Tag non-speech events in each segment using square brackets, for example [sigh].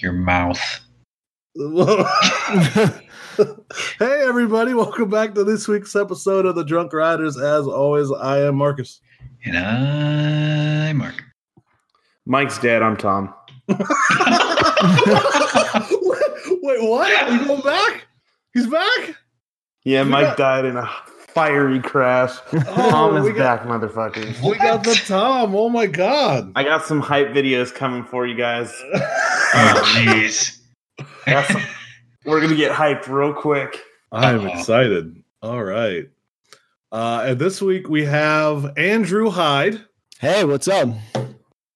Your mouth. [laughs] hey everybody, welcome back to this week's episode of the Drunk Riders. As always, I am Marcus. And I'm Mark. Mike's dead. I'm Tom. [laughs] Wait, what? Are you going back? He's back? Yeah, Mike got- died in a fiery crash. [laughs] Oh, Tom is got- back, motherfuckers. We got the Tom. Oh my god. I got some hype videos coming for you guys. Oh, jeez. I we're gonna get hyped real quick. I'm Uh-oh. excited. All right. Uh, and this week we have Andrew Hyde. Hey, what's up? And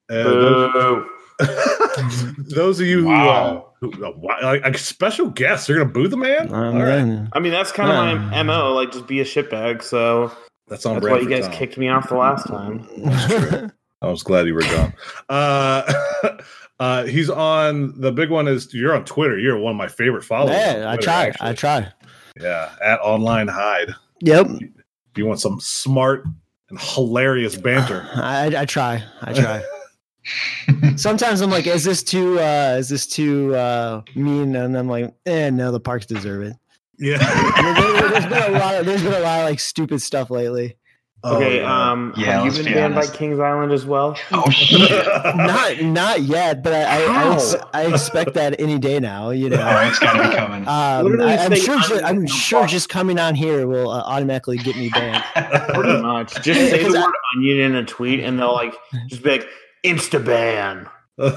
those, Boo. [laughs] those of you who, Wow. uh, who uh, like, like special guests, you're gonna boo the man. Um, All right, I mean, that's kind of Uh. my mo. Like, just be a shitbag. So that's on that's why you guys Tom. kicked me off the last time. [laughs] I was glad you were gone. Uh, [laughs] uh, he's on the big one. Is you're on Twitter? You're one of my favorite followers. yeah, I try. actually. I try. Yeah, at online Hyde. Yep. If you want some smart and hilarious banter. [sighs] I, I try. I try. [laughs] Sometimes I'm like, is this too uh is this too uh mean? And I'm like, eh, no, the parks deserve it. Yeah. There- there- there's been a [laughs] lot of there's been a lot of like stupid stuff lately. Okay, Oh, yeah. um, Yeah, have let's you be been banned by. Kings Island as well? Oh, [laughs] shit. Not not yet, but I I, I, ex- I expect that any day now. You know. Oh, it's got to be coming. [laughs] Um, I, I'm sure. ju- I'm sure just coming on here will uh, automatically get me banned. [laughs] Pretty much. Just say the Because I- word onion in a tweet, and they'll like just be like insta ban. I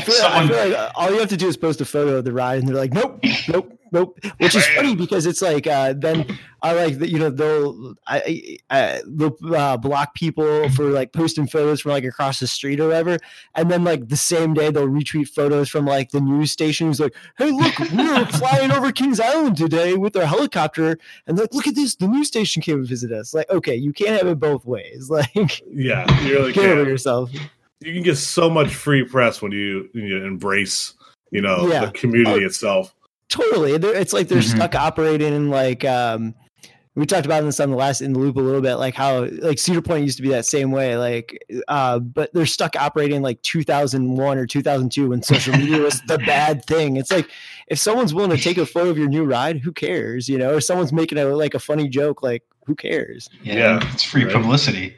feel, I feel like all you have to do is post a photo of the ride, and they're like, "Nope, nope, nope." Which is funny because it's like uh, then I like that you know they'll I, I they'll uh, block people for like posting photos from like across the street or whatever, and then like the same day they'll retweet photos from like the news station who's like, "Hey, look, we were [laughs] flying over Kings Island today with our helicopter, and like, look at this, the news station came and visit us." Like, okay, you can't have it both ways. [laughs] Like, yeah, you really get over can. yourself. You can get so much free press when you, you embrace, you know, Yeah. the community Oh. itself. Totally They're, it's like they're Mhm. stuck operating in like um we talked about this on the last in the loop a little bit like how like cedar point used to be that same way like uh but they're stuck operating like 2001 or 2002 when social media was the [laughs] bad thing it's like if someone's willing to take a photo of your new ride who cares you know or someone's making a like a funny joke like who cares yeah, Yeah, it's free right. publicity.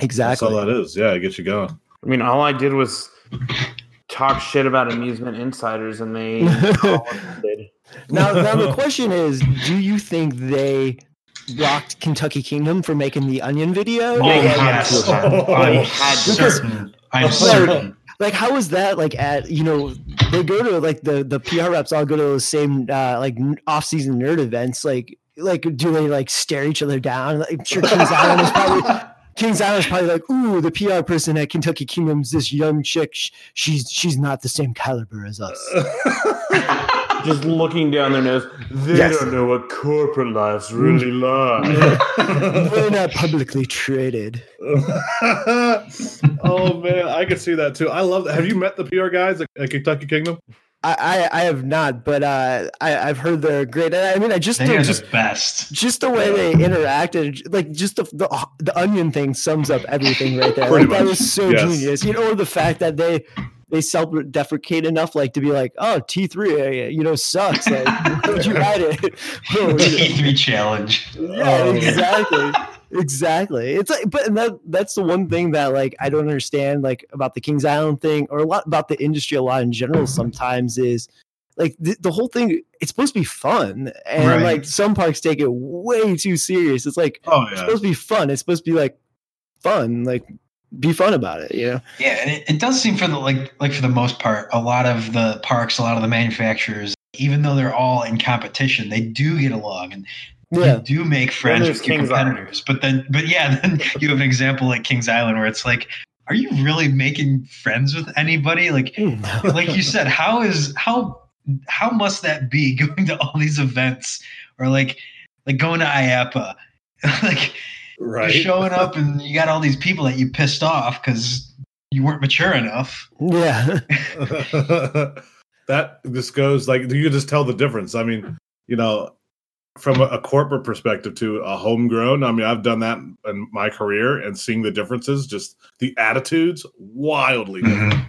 exactly That's all that is. Yeah, it gets you going. I mean, all I did was talk shit about amusement insiders, and they [laughs] [laughs] now now the question is do you think they blocked kentucky kingdom for making the onion video Oh, had yes. to. Oh. [laughs] I'm had to. certain. I'm Like- certain. like how is that like at you know they go to like the the PR reps all go to those same uh like off season nerd events like like do they like stare each other down like, I'm sure Kings Island is probably Kings Island is probably like ooh the PR person at Kentucky Kingdom's this young chick sh- she's she's not the same caliber as us [laughs] Just looking down their nose. They Yes. don't know what corporate life's really mm. like. [laughs] [laughs] we're not publicly traded oh man, I could see that too. I love that. Have you met the PR guys at, at Kentucky Kingdom? I, I I have not but uh I I've heard they're great And I mean I just They are just the best. just the way they interacted, like just the, the the onion thing sums up everything right there. Like, that was so yes. genius. You know, the fact that they they self deprecate enough, like to be like, oh, T three, you know, sucks. Like, would you write it? [laughs] [laughs] Oh, T3 challenge. Oh. exactly. Exactly. It's like, but and that that's the one thing that like I don't understand like about the Kings Island thing or a lot about the industry a lot in general mm-hmm. sometimes is like the, the whole thing it's supposed to be fun and Right. like some parks take it way too serious. It's like Oh it's supposed to be fun. It's supposed to be like fun, like be fun about it, you know? Yeah, and it, it does seem for the like like for the most part, a lot of the parks, a lot of the manufacturers, even though they're all in competition, they do get along and Yeah. they do make friends with your Kings Island. competitors. But then, but yeah, [laughs] then you have an example like Kings Island where it's like, are you really making friends with anybody? Like, [laughs] like you said, how is how how must that be [laughs] going to all these events or like like going to IAAPA, like Right. you're showing up and you got all these people that you pissed off because you weren't mature enough. yeah. that just goes like do you can just tell the difference. I mean, you know, from a, a corporate perspective to a homegrown. I mean, I've done that in my career and seeing the differences, just the attitudes, wildly different.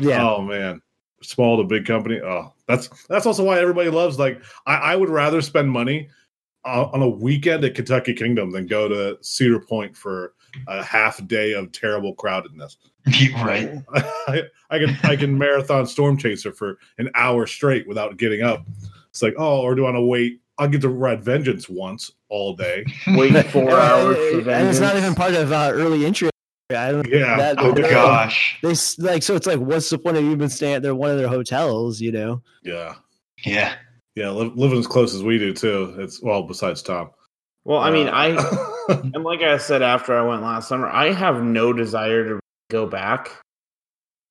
Yeah. Oh man, small to big company. Oh, that's that's also why everybody loves. Like, I, I would rather spend money uh, on a weekend at Kentucky Kingdom than go to Cedar Point for a half day of terrible crowdedness. [laughs] right. [laughs] I, I can I can marathon Storm Chaser for an hour straight without getting up. It's like, oh, or do I want to wait? I'll get to ride Vengeance once all day. [laughs] Wait four [laughs] hours for and it's not even part of uh, early entry. I don't. Yeah. That, Oh that- gosh. They s- like so. It's like, what's the point of even staying at their one of their hotels? You know. Yeah. Yeah. Yeah. Li- living as close as we do too. It's well, besides Tom. Well, I mean, I [laughs] and like I said after I went last summer, I have no desire to go back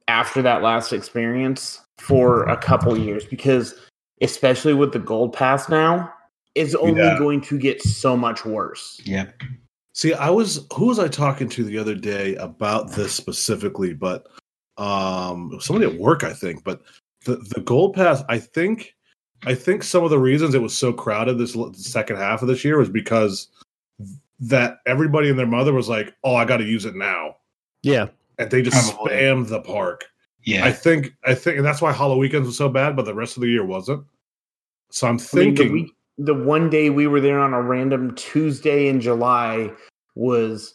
after that last experience for a couple years because especially with the gold pass now, it's only Yeah. going to get so much worse. Yeah. See, I was who was I talking to the other day about this specifically, but um somebody at work, I think. But the the gold pass, I think I think some of the reasons it was so crowded this second half of this year was because that everybody and their mother was like, "Oh, I got to use it now," Yeah. and they just Probably. spammed the park. Yeah. I think I think, and that's why HalloWeekends was so bad, but the rest of the year wasn't. So I'm I mean, thinking, the, one day we were there on a random Tuesday in July was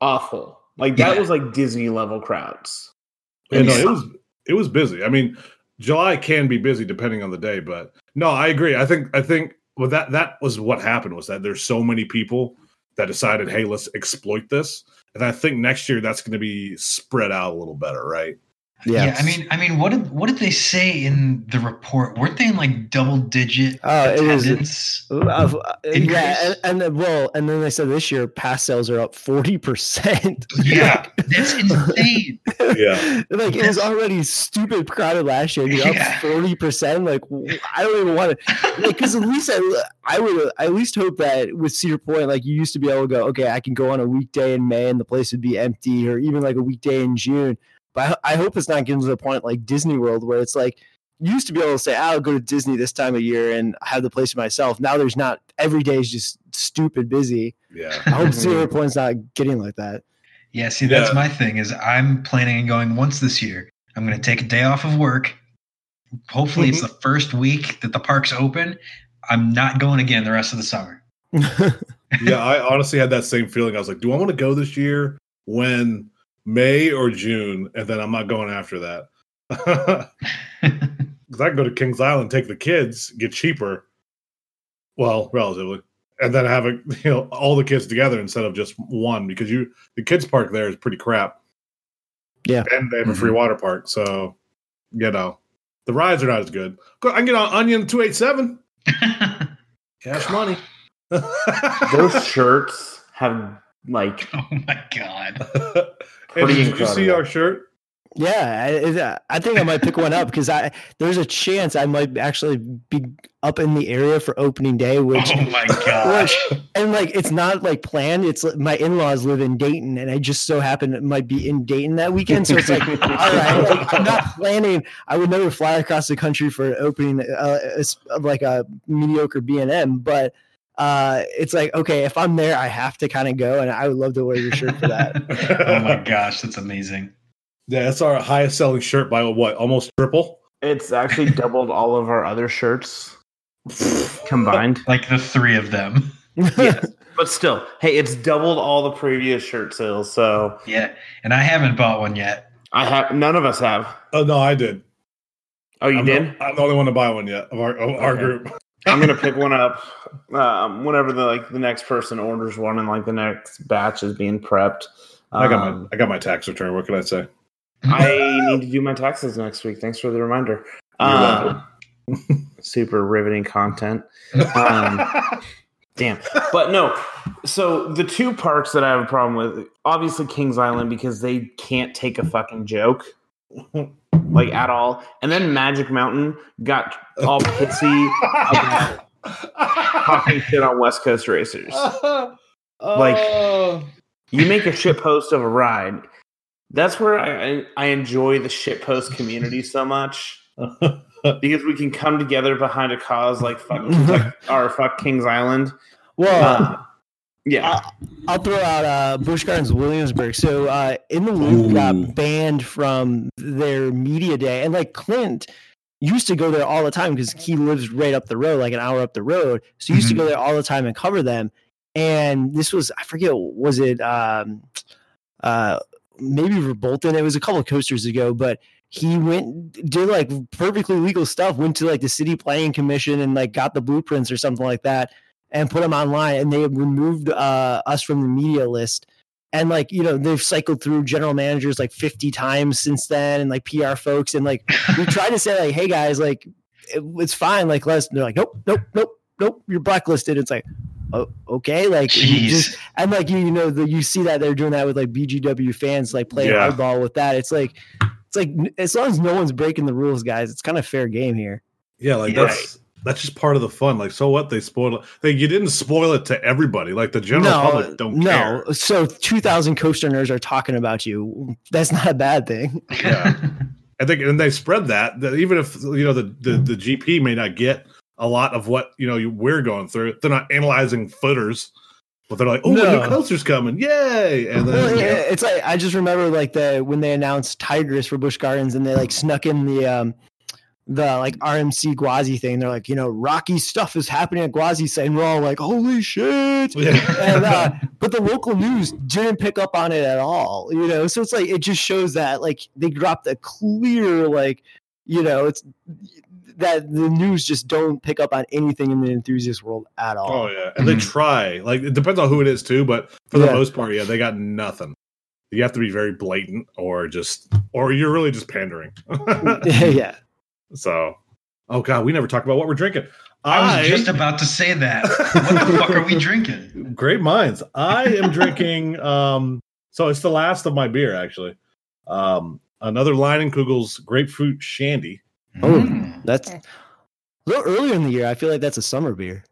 awful. Like that Yeah. was like Disney level crowds. Yeah, no, it was it was busy. I mean, July can be busy depending on the day, but no, I agree. I think I think well that that was what happened was that there's so many people that decided, hey, let's exploit this. And I think next year that's going to be spread out a little better, right? Yeah. Yeah, I mean, I mean, what did what did they say in the report? Weren't they in like double digit Oh, it was- attendance? Of, uh, yeah, and, and then, well, and then they said this year pass sales are up forty percent. [laughs] Yeah, that's insane. [laughs] Yeah. like it was already stupid crowded last year. You're up forty percent. Like w- I don't even want to. Like because at least I, I would I at least hope that with Cedar Point, like you used to be able to go, okay, I can go on a weekday in May and the place would be empty, or even like a weekday in June. But I, I hope it's not getting to the point like Disney World where it's like you used to be able to say, I'll go to Disney this time of year and have the place to myself. Now there's not. Every day is just stupid busy. Yeah. I hope [laughs] Cedar Point's not getting like that. Yeah, see, that's Yeah. my thing. Is I'm planning on going once this year. I'm going to take a day off of work. Hopefully, it's mm-hmm. the first week that the park's open. I'm not going again the rest of the summer. [laughs] yeah, I honestly had that same feeling. I was like, do I want to go this year when May or June? And then I'm not going after that. [laughs] Because I can go to Kings Island, take the kids, get cheaper. Well, relatively. And then have a, [laughs] you know all the kids together instead of just one because you the kids park there is pretty crap. Yeah. And they have a free mm-hmm. water park, so you know the rides are not as good. Go- I can get on Onion two eight seven [laughs] cash money. Those shirts have like oh my god! And Pretty did you see our shirt? Yeah, I, I think I might pick one up because I there's a chance I might actually be up in the area for opening day, which Oh my gosh! and like it's not like planned. It's like, my in laws live in Dayton, and I just so happen it might be in Dayton that weekend. So it's like, [laughs] all right, like, I'm not planning. I would never fly across the country for opening uh, like a mediocre B and M, but. Uh, it's like okay, if I'm there, I have to kind of go, and I would love to wear your shirt for that. [laughs] oh my gosh, that's amazing. Yeah, that's our highest selling shirt by what? Almost triple. it's actually doubled all of our other shirts combined. [laughs] Like the three of them. [laughs] yes, but still, hey, it's doubled all the previous shirt sales. So Yeah, and I haven't bought one yet. I have none of us have. Oh no, I did. Oh, you I'm did? The, I'm the only one to buy one yet of our of our group. I'm gonna pick one up um, whenever the like the next person orders one and like the next batch is being prepped. I got Um, my I got my tax return. What can I say? I need to do my taxes next week. Thanks for the reminder. Um, [laughs] super riveting content. Um, Damn. But no. So the two parks that I have a problem with, obviously Kings Island because they can't take a fucking joke. Like at all. And then Magic Mountain got all pissy about talking shit on West Coast racers. [laughs] Like- Oh. You make a shit post of a ride. That's where I, I, I enjoy the shit post community so much [laughs] because we can come together behind a cause like fuck [laughs] or fuck Kings Island. Well, Uh, Yeah. I'll, I'll throw out uh, Busch Gardens Williamsburg. So uh, in the loop Ooh. got banned from their media day, and like Clint used to go there all the time because he lives right up the road, like an hour up the road. So he used Mhm. to go there all the time and cover them. And this was I forget was it um, uh, maybe Verbolten? It was a couple of coasters ago, but he went did like perfectly legal stuff. Went to like the city planning commission and like got the blueprints or something like that and put them online and they removed uh, us from the media list and like you know they've cycled through general managers like 50 times since then and like pr folks and like we [laughs] try to say like hey guys like it, it's fine like let's they're like nope nope nope nope you're blacklisted it's like oh, okay like you Jeez. just and like you, you know the, you see that they're doing that with like bgw fans like playing Yeah. hardball with that it's like it's like as long as no one's breaking the rules guys it's kind of fair game here Yeah, like Yeah. that's that's just part of the fun. Like, so what? They spoil it. Like, you didn't spoil it to everybody. Like the general public don't no. care. So 2,000 coaster nerds are talking about you. That's not a bad thing. [laughs] Yeah. I think, and they spread that. That even if you know the, the the GP may not get a lot of what you know you, we're going through, they're not analyzing footers, but they're like, "Oh, a No. new coaster's coming! Yay!" And Well, then yeah, you know, it's like I just remember like the when they announced Tigris for Busch Gardens and they like snuck in the um the like RMC Gwazi thing. They're like, you know, Rocky stuff is happening at Gwazi site, and we're all like, holy shit. Yeah. and uh, [laughs] but the local news didn't pick up on it at all, you know. So it's like it just shows that like they dropped a clear like, you know, it's that the news just don't pick up on anything in the enthusiast world at all. oh yeah, and they try. Like it depends on who it is too, but for the Yeah. most part, yeah, they got nothing. You have to be very blatant, or just, or you're really just pandering. [laughs] [laughs] yeah. So, oh god, we never talked about what we're drinking. I was just about to say that. What the fuck are we [laughs] drinking? Great minds. I am drinking. Um, so it's the last of my beer, actually. Um, another Leinenkugel's grapefruit shandy. Oh. Mm. That's a little earlier in the year. I feel like that's a summer beer.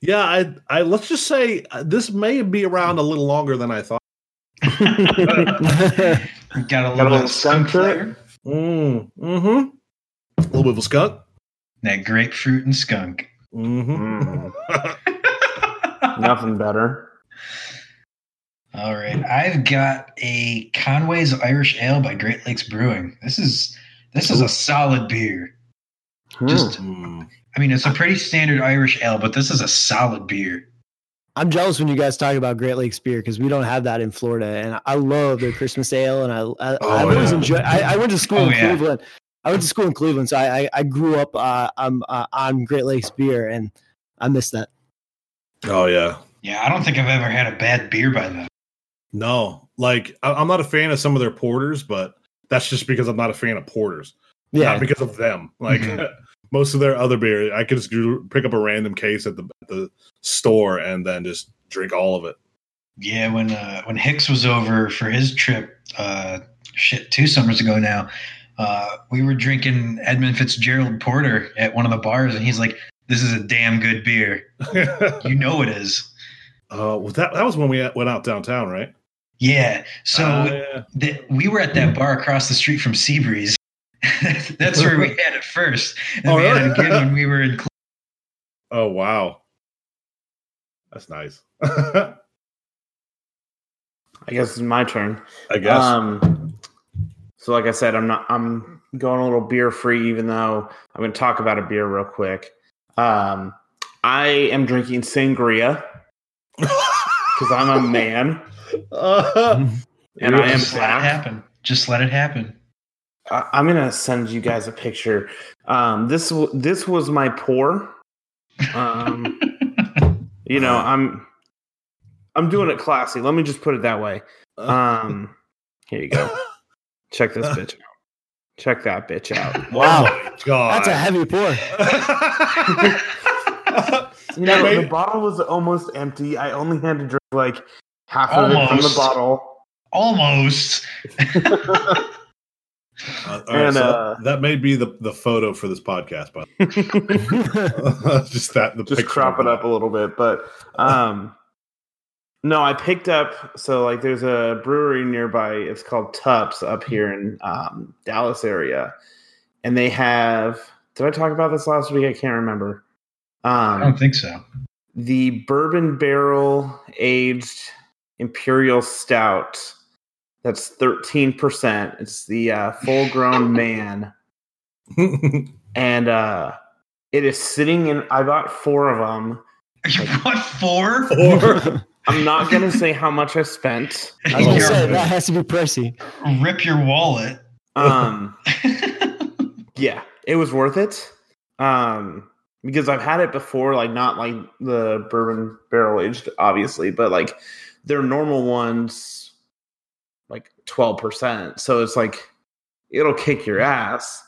Yeah, I, I let's just say uh, this may be around a little longer than I thought. Got [laughs] a Got a little, little skunk skunk it? Mm, mm-hmm. A little bit of a skunk. That grapefruit and skunk. Mm-hmm. Mm, [laughs] nothing better. All right, I've got a Conway's Irish Ale by Great Lakes Brewing. This is this is a solid beer. Just, Mm. I mean, it's a pretty standard Irish ale, but this is a solid beer. I'm jealous when you guys talk about Great Lakes beer because we don't have that in Florida, and I love their Christmas ale. And I, I Oh, I've always yeah. enjoyed. I, I went to school Oh, in yeah. Cleveland. I went to school in Cleveland, so I I, I grew up uh, um, uh, on Great Lakes beer, and I miss that. Oh yeah. Yeah, I don't think I've ever had a bad beer by them. No, like I, I'm not a fan of some of their porters, but that's just because I'm not a fan of porters. Yeah, not because of them. Like Mhm. [laughs] most of their other beer, I could just pick up a random case at the, at the store and then just drink all of it. Yeah, when uh, when Hicks was over for his trip, uh, shit, two summers ago now, uh, we were drinking Edmund Fitzgerald Porter at one of the bars, and he's like, "This is a damn good beer. [laughs] You know it is." uh, well, that that was when we went out downtown, right? Yeah. So Uh, yeah. the, we were at that bar across the street from Seabreeze. [laughs] That's where we [laughs] had it first, and Oh, we had it again when we were in. Cle- Oh wow, that's nice. I I guess it's my turn. I guess. Um, so, like I said, I'm not. I'm going a little beer free, even though I'm going to talk about a beer real quick. Um, I am drinking sangria [laughs] because I'm a man, Uh, and I am Just let it happen. Just let it happen. I- I'm gonna send you guys a picture. Um, this this was my pour. Um, [laughs] you know, I'm I'm doing it classy. Let me just put it that way. Um, here you go. [laughs] Check this bitch out. Check that bitch out. [laughs] Wow. Oh God. that's a heavy pour. [laughs] You know, Wait. the bottle was almost empty. I only had to drink like half of it from the bottle. Almost. [laughs] Uh, all right, And, so uh, that, that may be the, the photo for this podcast, but just that the just crop it up a little bit but um no i picked up so like there's a brewery nearby it's called Tupps up here in um, dallas area and they have did i talk about this last week i can't remember Um, I don't think so. the bourbon barrel aged imperial stout. That's thirteen percent. It's the uh, full grown [laughs] man, and uh, it is sitting in. I bought four of them. [laughs] You bought four? Or [laughs] I'm not gonna say how much I spent. [laughs] I was say that has to be pricey. Rip your wallet. Um, [laughs] yeah, it was worth it. Um, because I've had it before, like not like the bourbon barrel aged, obviously, but like their normal ones, like twelve percent. So it's like it'll kick your ass,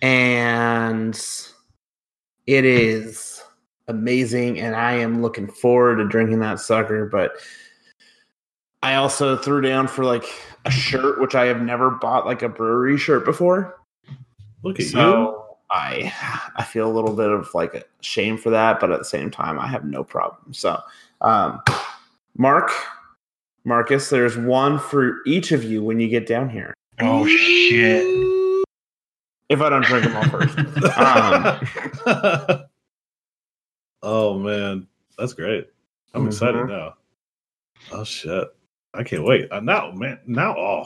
and it is amazing. And I am looking forward to drinking that sucker. But I also threw down for like a shirt, which I have never bought like a brewery shirt before. look at you. I I feel a little bit of like a shame for that, but at the same time, I have no problem. So, um, Mark, Marcus, there's one for each of you when you get down here. oh shit. If I don't drink them all first, [laughs] um, [laughs] oh man, that's great. I'm Mhm. excited now. Oh shit, I can't wait. Uh, now, man, now. Oh,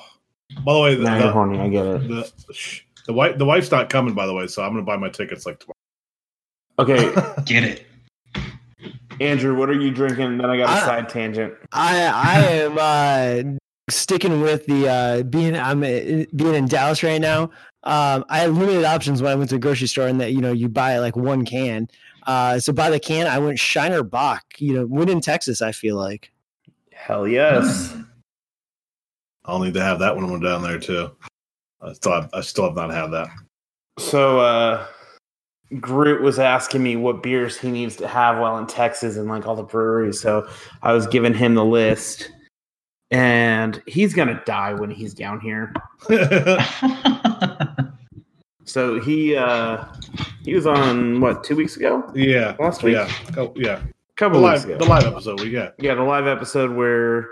by the way, the, now you're the, horny. I get it. the, shh, the wife, the wife's not coming. By the way, so I'm gonna buy my tickets like tomorrow. Okay. [laughs] Get it. Andrew, what are you drinking? Then I got a I- side tangent. I I am uh, sticking with the uh, being I'm uh, being in Dallas right now. Um, I had limited options when I went to the grocery store, and that you know you buy like one can. Uh, so by the can, I went Shiner Bock. You know, win in Texas. I feel like. Hell yes. [sighs] I'll need to have that one down there too. I still have, I still have not had that. So uh Groot was asking me what beers he needs to have while in Texas and like all the breweries. So I was giving him the list. And he's gonna die when he's down here. [laughs] So he uh he was on what two weeks ago? yeah, Last week. yeah, oh, yeah. A The couple weeks live, ago. the live episode we got. Yeah, the live episode where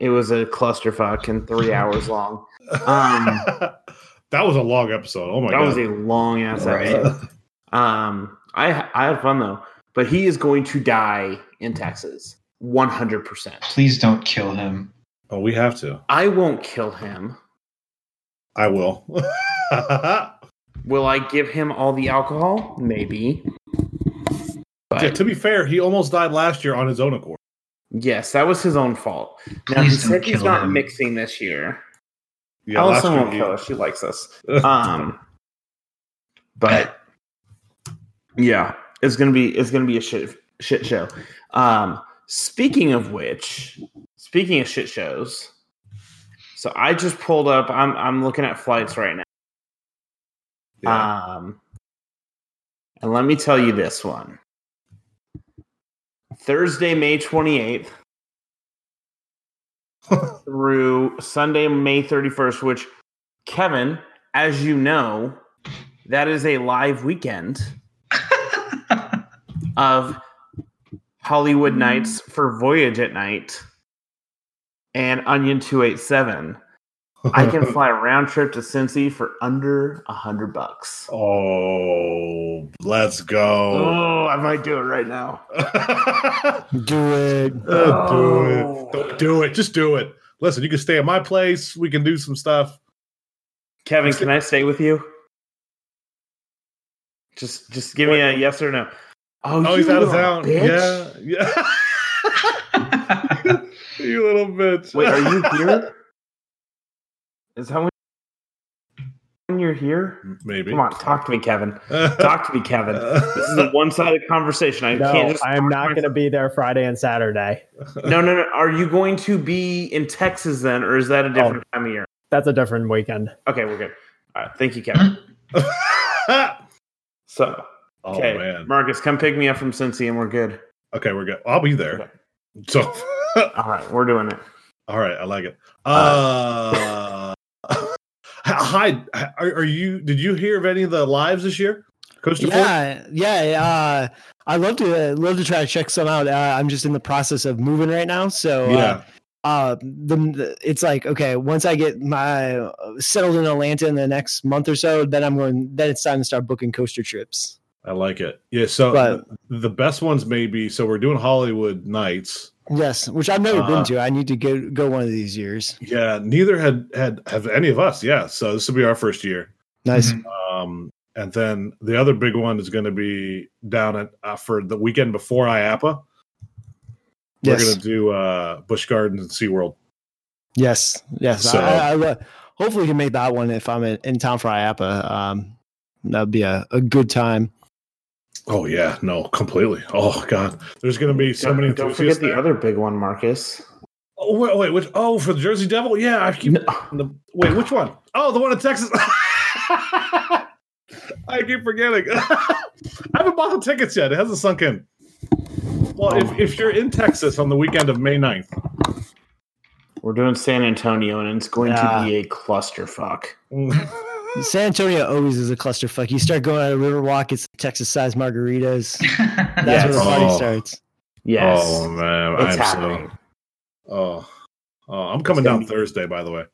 it was a clusterfuck and three [laughs] hours long. Um, [laughs] that was a long episode. Oh my that god, that was a long ass Right. episode. Um, I I had fun though, but he is going to die in Texas, one hundred percent. Please don't kill him. oh, we have to. I won't kill him. I will. [laughs] Will I give him all the alcohol? Maybe. But Yeah, to be fair, he almost died last year on his own accord. yes, that was his own fault. Now Please don't said he's not him. mixing this year. Yeah, last Allison year won't he- kill us. She likes us. [laughs] Um, but yeah, it's gonna be it's gonna be a shit shit show. Um, speaking of which, speaking of shit shows, so I just pulled up. I'm I'm looking at flights right now. Yeah. Um, and let me tell you this one. Thursday, May 28th [laughs] through Sunday, May 31st, which, Kevin, as you know, that is a live weekend [laughs] of Holiwood Nights for Voyage at Night and Onion 287. I can [laughs] fly a round trip to Cincy for under a hundred bucks. oh, let's go. Oh, I might do it right now. [laughs] Do it. Uh, do it. Oh. Don't do it. Just do it. Listen, you can stay at my place. We can do some stuff. Kevin, can I stay with you? Just just give me a yes or no. Oh, Oh, you he's out of town. bitch. Yeah, yeah. [laughs] you little bitch. Wait, are you here? Is that when, when you're here? Maybe. Come on, talk to me, Kevin. [laughs] Talk to me, Kevin. This is a [laughs] one-sided conversation. I No, can't just. I'm not going to be there Friday and Saturday. [laughs] No, no, no. Are you going to be in Texas then, or is that a different time of year? That's a different weekend. Okay, we're good. All right, thank you, Kevin. So, oh okay, man. Marcus, come pick me up from Cincy, and we're good. Okay, we're good. I'll be there. Okay. So, All right, we're doing it. all right, I like it. Uh, hi. Are, are you? Did you hear of any of the lives this year? Coast? Yeah, yeah. Uh, I love to uh, love to try to check some out. Uh, I'm just in the process of moving right now, so Yeah. uh, uh, the, the it's like okay, once I get my uh, settled in Atlanta in the next month or so, then I'm going. Then it's time to start booking coaster trips. I like it. Yeah. So But- the, the best ones maybe. so we're doing Holiwood Nights. Yes, which I've never Uh, been to. I need to go go one of these years. Yeah. Neither had had have any of us. Yeah. So this will be our first year. Nice. Mhm. Um, and then the other big one is going to be down at uh, for the weekend before IAAPA. We're Yes. going to do uh, Busch Gardens and SeaWorld. Yes, yes. So- I, I, I lo- hopefully can make that one if I'm in, in town for IAAPA. Um, that'd be a, a good time. Oh yeah, no, completely. Oh god, there's going to be so don't, many. don't forget the other big one, Marcus. Oh wait, wait, which? Oh, for the Jersey Devil? Yeah, I keep. The, wait, which one? Oh, the one in Texas. [laughs] I keep forgetting. [laughs] I haven't bought the tickets yet. It hasn't sunk in. Well, Oh if, if you're in Texas on the weekend of May 9th, We're doing San Antonio, and it's going Yeah. to be a clusterfuck. [laughs] San Antonio always is a clusterfuck. You start going on a Riverwalk, it's Texas-sized margaritas. [laughs] That's Yes. where the party Oh. starts. Yes, oh man, it's I'm happening. so. Oh, oh, I'm coming down be- Thursday. By the way,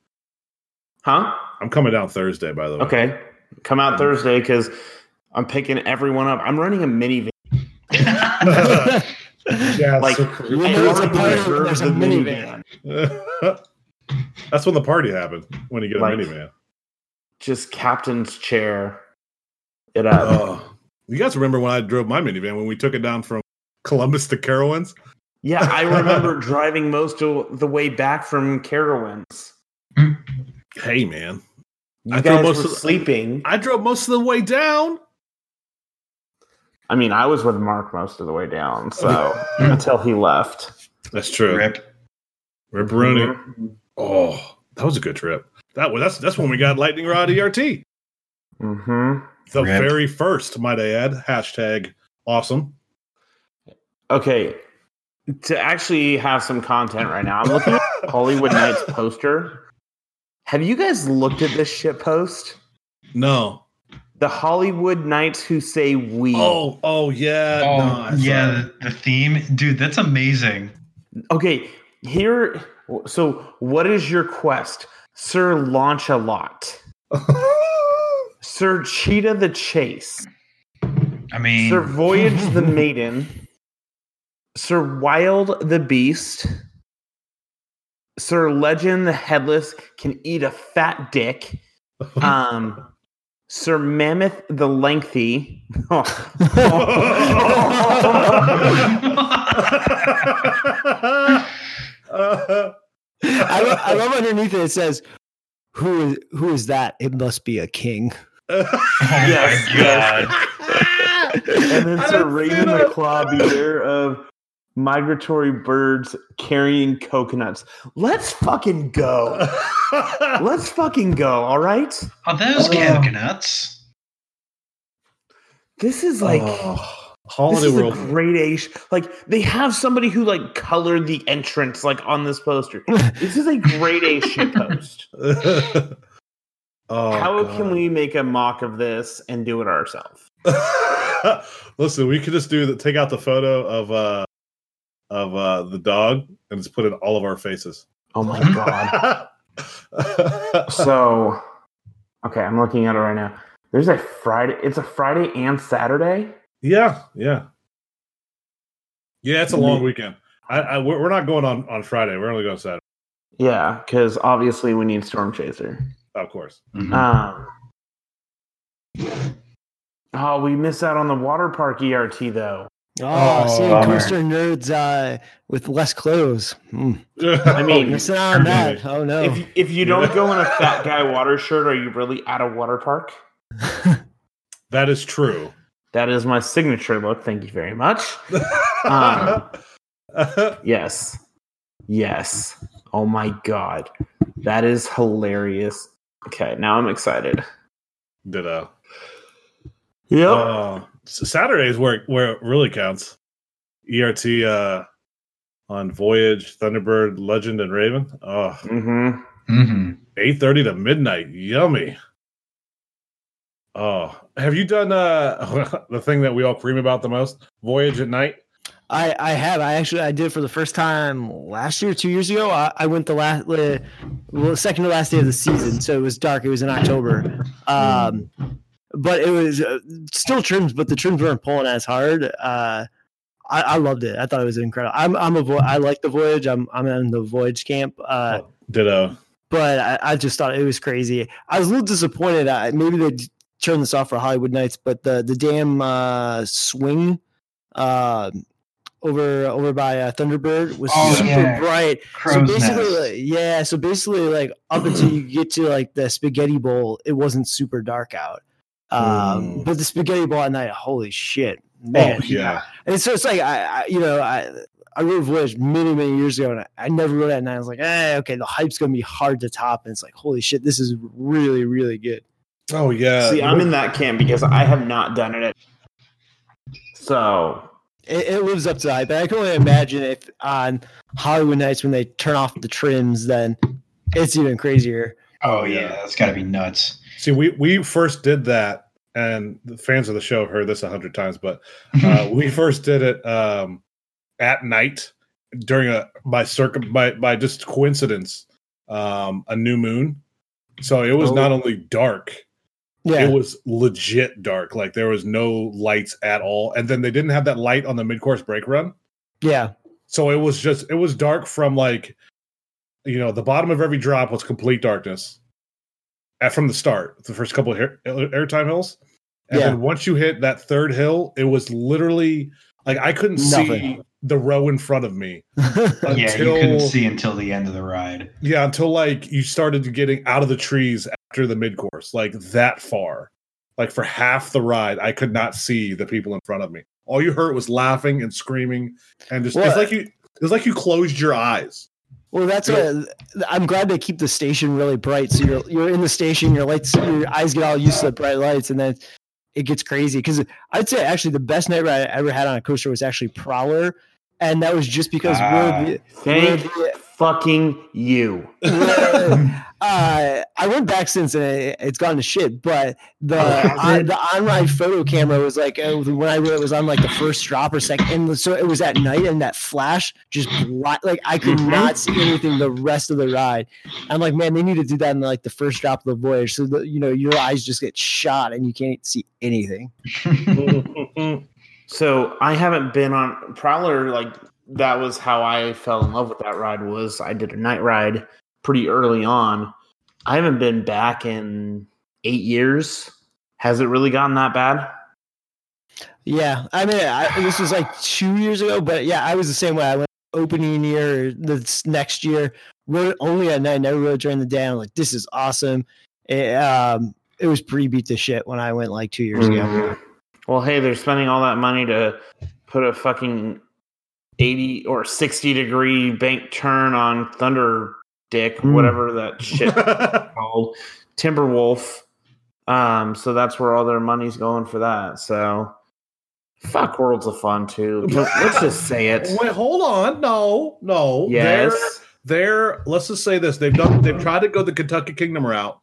Huh? I'm coming down Thursday. By the way. Okay, come out Thursday because I'm picking everyone up. I'm running a minivan. [laughs] yeah, Like, so- You I know it's a party there's a the minivan. [laughs] That's when the party happened. When you get a Like- minivan. Just captain's chair. It up. Oh, you guys remember when I drove my minivan when we took it down from Columbus to Carowinds? yeah, I [laughs] remember driving most of the way back from Carowinds. Hey, man, You I drove guys most were of the- sleeping. I drove most of the way down. I mean, I was with Mark most of the way down, [laughs] so until he left. That's true. Rip. Rip Rooney. Mm-hmm. Oh, that was a good trip. That was that's that's when we got Lightning Rod ERT. Mm-hmm. The Rip. very first, might I add. Hashtag awesome. Okay, to actually have some content right now, I'm looking at [laughs] Holiwood Nights poster. Have you guys looked at this shit post? No. The Hollywood Knights who say we. Oh, oh yeah. Oh, no, yeah, the, the theme, dude, that's amazing. Okay, here. So, what is your quest, Sir Launch a Lot, [laughs] Sir Cheetah the Chase, I mean, Sir Voyage the [laughs] Maiden, Sir Wild the Beast, Sir Legend the Headless can eat a fat dick, [laughs] um, Sir Mammoth the Lengthy. Uh, I, love, I love underneath it. It says, "Who is who is that? It must be a king." [laughs] oh Yes, my god. and then I Sir didn't Raven the Claw, beware of migratory birds carrying coconuts. Let's fucking go. [laughs] Let's fucking go. All right. Are those Oh. coconuts? This is like. Oh, This Holiday is World. a great age. Like they have somebody who like colored the entrance like on this poster. This is a great A shit post. [laughs] oh, How God. can we make a mock of this and do it ourselves? [laughs] Listen, we could just do the take out the photo of uh of uh the dog and just put it in all of our faces. Oh my [laughs] god. so okay, I'm looking at it right now. There's a Friday. It's a Friday and Saturday. Yeah, yeah, yeah. It's a long weekend. I, I we're, we're not going on on Friday. We're only going Saturday, Yeah, because obviously we need Storm Chaser. of course. Mhm. Um. Oh, we miss out on the water park ERT though. Oh, Oh, seeing bummer. coaster nerds uh, with less clothes. Hmm. [laughs] I mean, Missing out on that. [laughs] Oh no. If if you don't go in a fat guy water shirt, are you really at a water park? [laughs] that is true. That is my signature look. Thank you very much. Um, [laughs] Yes. Yes. Oh my god. That is hilarious. Okay, now I'm excited. Ditto. Yep. Uh, S- Saturday is where where it really counts. ERT uh, on Voyage, Thunderbird, Legend, and Raven. Oh, Mm-hmm. hmm 8.30 to midnight. Yummy. Oh, have you done uh, [laughs] the thing that we all cream about the most? Voyage at night. I I have I actually I did for the first time last year, two years ago. I, I went the last well, second to last day of the season, so it was dark. It was in October. Um, but it was uh, still trims, but the trims weren't pulling as hard. Uh, I, I loved it. I thought it was incredible. I'm I'm a vo- I like the voyage. I'm I'm in the voyage camp. Uh, Ditto. but I, I just thought it was crazy. I was a little disappointed. I, maybe they turned this off for Holiwood Nights, but the the damn uh, swing uh, over over by uh, Thunderbird was Oh, super yeah. bright. so basically, like, yeah. So basically, like up until you get to like the spaghetti bowl, it wasn't super dark out. Um, Mm. but the spaghetti bowl at night, holy shit, man! Oh yeah. And so it's like I, I you know, I I wrote Voyage many, many years ago, and I, I never wrote it at night. I was like, eh, okay, the hype's gonna be hard to top, and it's like, holy shit, this is really, really good. Oh yeah. See, I'm in that camp because I have not done it. So It, it lives up to the hype. And I can only imagine if on Holiwood nights when they turn off the trims, then it's even crazier. Oh yeah. yeah, that's got to be nuts. See, we we first did that, and the fans of the show have heard this a hundred times, but [laughs] uh, we first did it um, at night during a by circum by by just coincidence um, a new moon. So it was Oh. not only dark, Yeah, it was legit dark. Like there was no lights at all, and then they didn't have that light on the mid course brake run. yeah, So it was just it was dark from like you know the bottom of every drop was complete darkness at from the start the first couple of air, airtime hills and Yeah. then once you hit that third hill it was literally like I couldn't see the row in front of me [laughs] yeah, you until couldn't see until the end of the ride. yeah until like you started getting out of the trees after the mid course like that far like for half the ride I could not see the people in front of me all you heard was laughing and screaming and just it's like you it was like you closed your eyes Well, that's a. I'm glad they keep the station really bright. So you're you're in the station, your lights, your eyes get all used to the bright lights, and then it gets crazy. Because I'd say actually the best night ride I ever had on a coaster was actually Prowler, and that was just because Ah. we're the, thank we're the, fucking you. [laughs] uh, I went back since and it, it's gone to shit. But the Oh, on, the on ride photo camera was like uh, when I it was on like the first drop or second, and so it was at night, and that flash just bla- like I could Mhm. not see anything the rest of the ride. I'm like, man, they need to do that in like the first drop of the voyage, so that you know your eyes just get shot and you can't see anything. [laughs] so I haven't been on Prowler. Like that was how I fell in love with that ride. Was I did a night ride pretty early on. I haven't been back in eight years. Has it really gotten that bad? Yeah, I mean, I, this was like two years ago, but yeah, I was the same way. I went opening year this next year, rode only at night, never rode during the day. I'm like, this is awesome. It, um, it was pre beat the shit when I went like two years ago. Mhm. Well, hey, they're spending all that money to put a fucking 80 or 60 degree bank turn on Thunder Dick, Mm. whatever that [laughs] shit called, Timberwolf. Um, so that's where all their money's going for that. So fuck Worlds of Fun too. [laughs] Let's just say it. Wait, hold on. No, no. Yes. They're, they're let's just say this. They've done they've tried to go the Kentucky Kingdom route,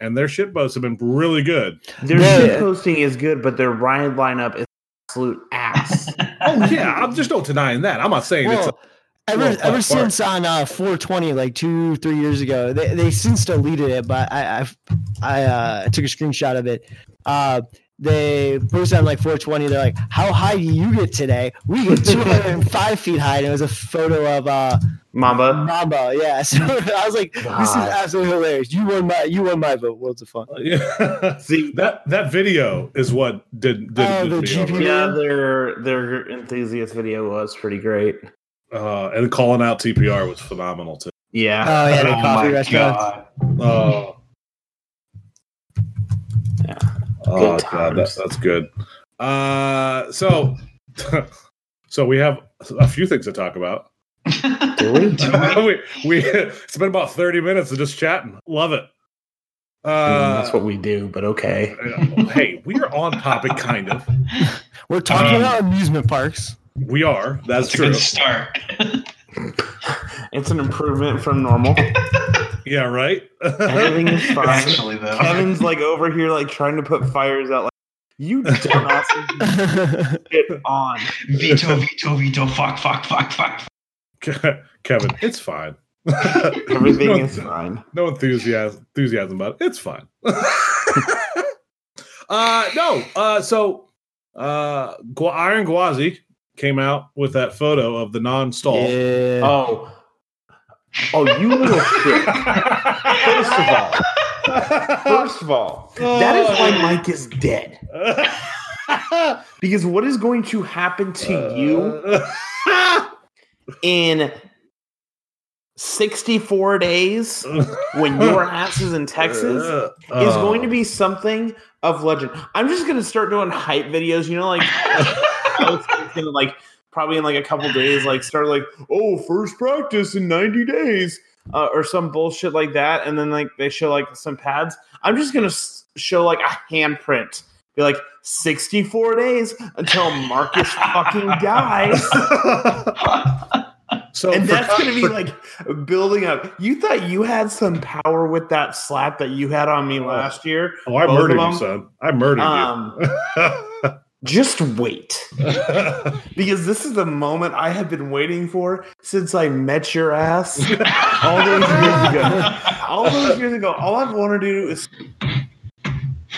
and their shit boats have been really good. Their Yeah. shit posting is good, but their ride lineup is absolute ass. [laughs] Oh yeah, I'm just not denying that. I'm not saying it's Well, ever well, ever apart. since on uh, 420, like two three years ago, they they since deleted it, but I I've, I uh, took a screenshot of it. Uh, they posted on like 420. They're like, "How high do you get today?" We get [laughs] 205 feet high, and it was a photo of uh, Mamba. Mamba. Yeah, [laughs] so I was like, "This is absolutely hilarious." You won my you won my vote. Worlds of fun. yeah. [laughs] See, that that video is what did did, Oh, the me GP over. yeah, their their enthusiast video was pretty great. Uh, and calling out TPR was phenomenal too. Yeah. Oh yeah, the oh coffee my restaurant. god. Oh, Yeah. oh Good god, that, that's good. Uh, so [laughs] so we have a few things to talk about. Do [laughs] we? Do [laughs] we? we, we it's been about 30 minutes of just chatting. Love it. Mm, Uh, that's what we do, but okay. hey, we are on topic, kind of. We're talking Um, about amusement parks. We are. That's, That's a true. good start. [laughs] It's an improvement from normal. [laughs] Yeah, right. Everything is [laughs] fine. Actually, though. Kevin's like over here, like trying to put fires out. Like you dumbass, get on. veto, veto, veto. Fuck, fuck, fuck, fuck. Kevin, it's fine. Everything no, is fine. no enthusiasm enthusiasm about it. It's fine. Uh, no. Uh, so uh, Gu- Iron Gwazi came out with that photo of the non-stall. Yeah. Oh. Oh, you little shit. First of all, first of all, that is why Mike is dead. [laughs] Because what is going to happen to you [laughs] in 64 days when your ass is in Texas Uh, [laughs] is going to be something of legend. I'm just gonna start doing hype videos, you know, like I was thinking, like probably in like a couple days, like start like, oh, first practice in 90 days, uh, or some bullshit like that, and then like they show like some pads. I'm just gonna s- show like a handprint, be like 64 days until Marcus fucking dies. [laughs] so And for that's gonna be for- like building up. You thought you had some power with that slap that you had on me last year. Oh, I murdered you, son. I murdered Um, [laughs] just wait. [laughs] Because this is the moment I have been waiting for since I met your ass [laughs] all those years ago. All those years ago, all I want to do is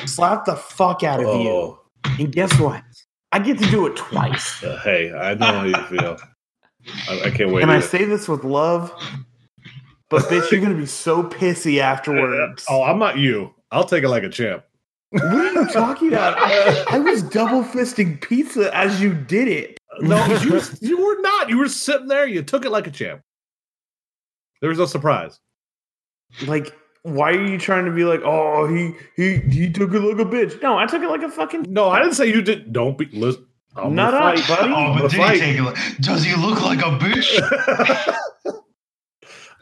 slap the fuck out of you. oh, And guess what? I get to do it twice. uh, hey, I know how you feel. I, I can't wait. And I either. say this with love, but bitch, you're gonna be so pissy afterwards. [laughs] oh, I'm not you. I'll take it like a champ. What are you talking about? I, [laughs] I was double fisting pizza as you did it. No, you, you were not. You were sitting there. You took it like a champ. There was no surprise. Like, why are you trying to be like, oh, he he he took it like a bitch? No, I took it like a fucking. No, I didn't say you did. Don't be. Listen, I'm Not gonna up, fight. buddy. Oh, but did gonna he take it? Does he look like a bitch? [laughs]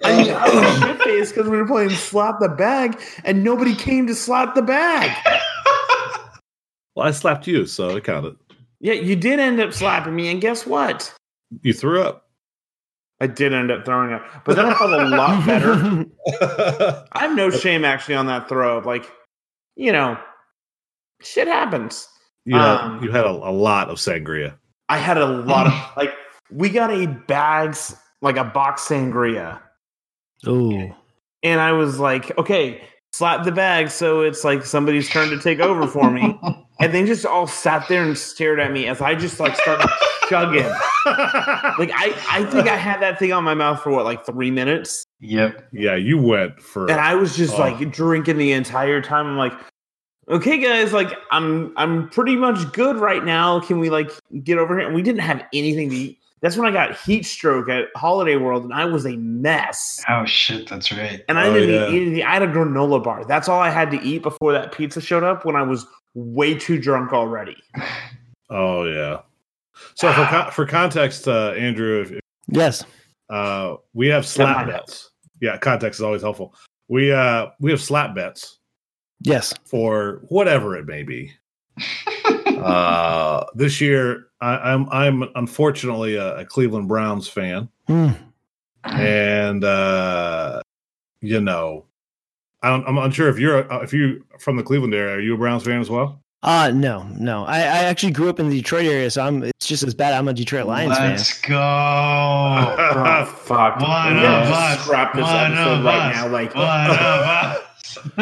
I mean, I was [coughs] shit faced because we were playing slap the bag, and nobody came to slap the bag. [laughs] well, I slapped you, so it counted. Yeah, you did end up slapping me, and guess what? You threw up. I did end up throwing up, but then I felt a [laughs] lot better. [laughs] I have no shame actually on that throw. Like, you know, shit happens. you, had, Um, you had a, a lot of sangria. I had a lot of like we got a bags like a box sangria. Ooh. And I was like, okay, slap the bag so it's like somebody's turn to take over for me. [laughs] And they just all sat there and stared at me as I just like started chugging. [laughs] Like I, I think I had that thing on my mouth for what, like three minutes? Yep. yeah, you went for. And I was just Oh. like drinking the entire time. I'm like, okay, guys, like I'm I'm pretty much good right now. Can we like get over here? And we didn't have anything to eat. That's when I got heat stroke at Holiday World, and I was a mess. Oh shit, that's right. And I Oh, didn't yeah. eat anything. I had a granola bar. That's all I had to eat before that pizza showed up. When I was way too drunk already. [laughs] oh yeah. So for con- for context, uh, Andrew, if, Yes. uh, we have slap bets. Yeah, context is always helpful. We uh we have slap bets Yes. for whatever it may be. [laughs] uh, this year, I, I'm I'm unfortunately a, a Cleveland Browns fan, Hmm. and uh, you know, I don't, I'm unsure if you're uh, if you from the Cleveland area. Are you a Browns fan as well? Uh no, no. I, I actually grew up in the Detroit area, so I'm it's just as bad. I'm a Detroit Lions fan. Let's go. Oh, [laughs] fuck. One we of us. Scrap this One episode of right us. now. Like One [laughs] of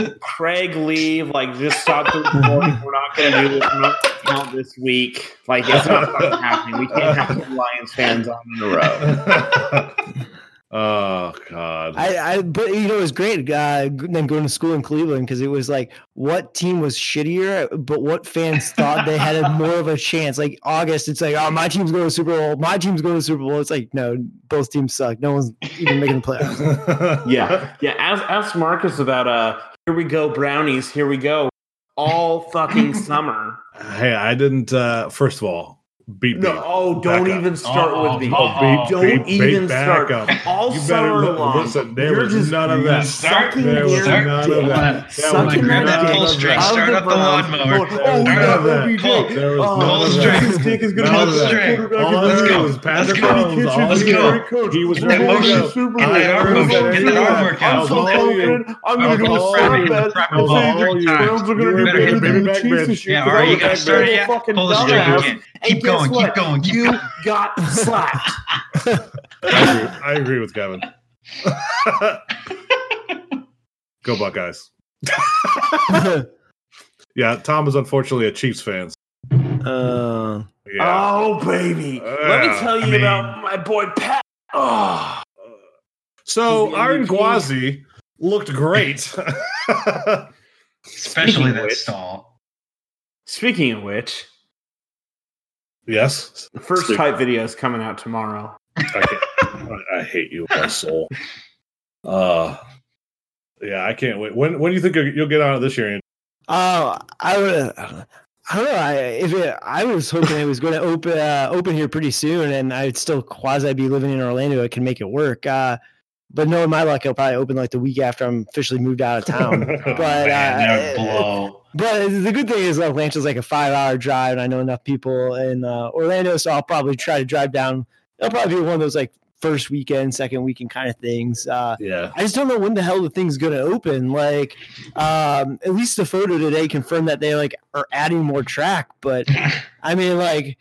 us. Craig leave, like just stop [laughs] the recording. We're not gonna do this. We're not gonna count this week. Like it's not happening. We can't have two Lions fans on in a row. [laughs] oh God! I, I but you know it was great uh, then going to school in Cleveland because it was like what team was shittier, but what fans thought they had a more of a chance. Like August, it's like oh my team's going to Super Bowl, my team's going to Super Bowl. It's like no, both teams suck. No one's even making the playoffs. [laughs] Yeah, yeah. Ask, ask Marcus about uh. Here we go, brownies. Here we go. All fucking summer. [laughs] Hey, I didn't. uh First of all, beat me. No, oh, don't Back up. even start Oh, with me. oh, beat, Don't beat, even beat back start. up. All You better summer look- long. listen, there you're was just none of that. sucking There was your none of that. That Sucking was that pull of string, start up the lawnmower. Oh, we got that. OBJ. Pull. There was Oh, none Pull string. that. Dick is gonna None be the that. quarterback All of Let's go. Let's go. Mahomes. All I Let's go. He was Get that motion. Super Get Bowl. that arm motion. Get that arm confident. workout. I'm so I'll call you. confident. I'm gonna do call a you. I'll bet. call I'll say you. the Browns are gonna be better better than the back Chiefs bench. this year. Yeah, all right, you gotta start it. Yeah, fucking pull the string again. Keep guess going, keep what? going, keep You going. got [laughs] slapped. I agree, I agree with Kevin. [laughs] Go Buckeyes. [laughs] Yeah, Tom is unfortunately a Chiefs fan. Uh, Yeah. Oh baby, let me tell you I mean- about my boy Pat. Oh, so He's the Iron MVP. Gwazi looked great. Especially that which- stall. speaking of which, yes. the first Speak- type video is coming out tomorrow. I, can't- I- I hate you, my soul. Uh yeah, I can't wait. When when do you think you'll, you'll get on it this year? Andy? oh, I would. I don't know. I if it, I was hoping it was going to open uh, open here pretty soon, and I'd still quasi be living in Orlando. I can make it work. Uh, but knowing my luck, it'll probably open like the week after I'm officially moved out of town. [laughs] Oh, But, man, that would uh, blow. But the good thing is Atlanta's like a five hour drive, and I know enough people in uh, Orlando, so I'll probably try to drive down. It'll probably be one of those like first weekend, second weekend kind of things. Uh, Yeah. I just don't know when the hell the thing's gonna open. Like, um, at least the photo today confirmed that they like are adding more track, but [laughs] I mean, like,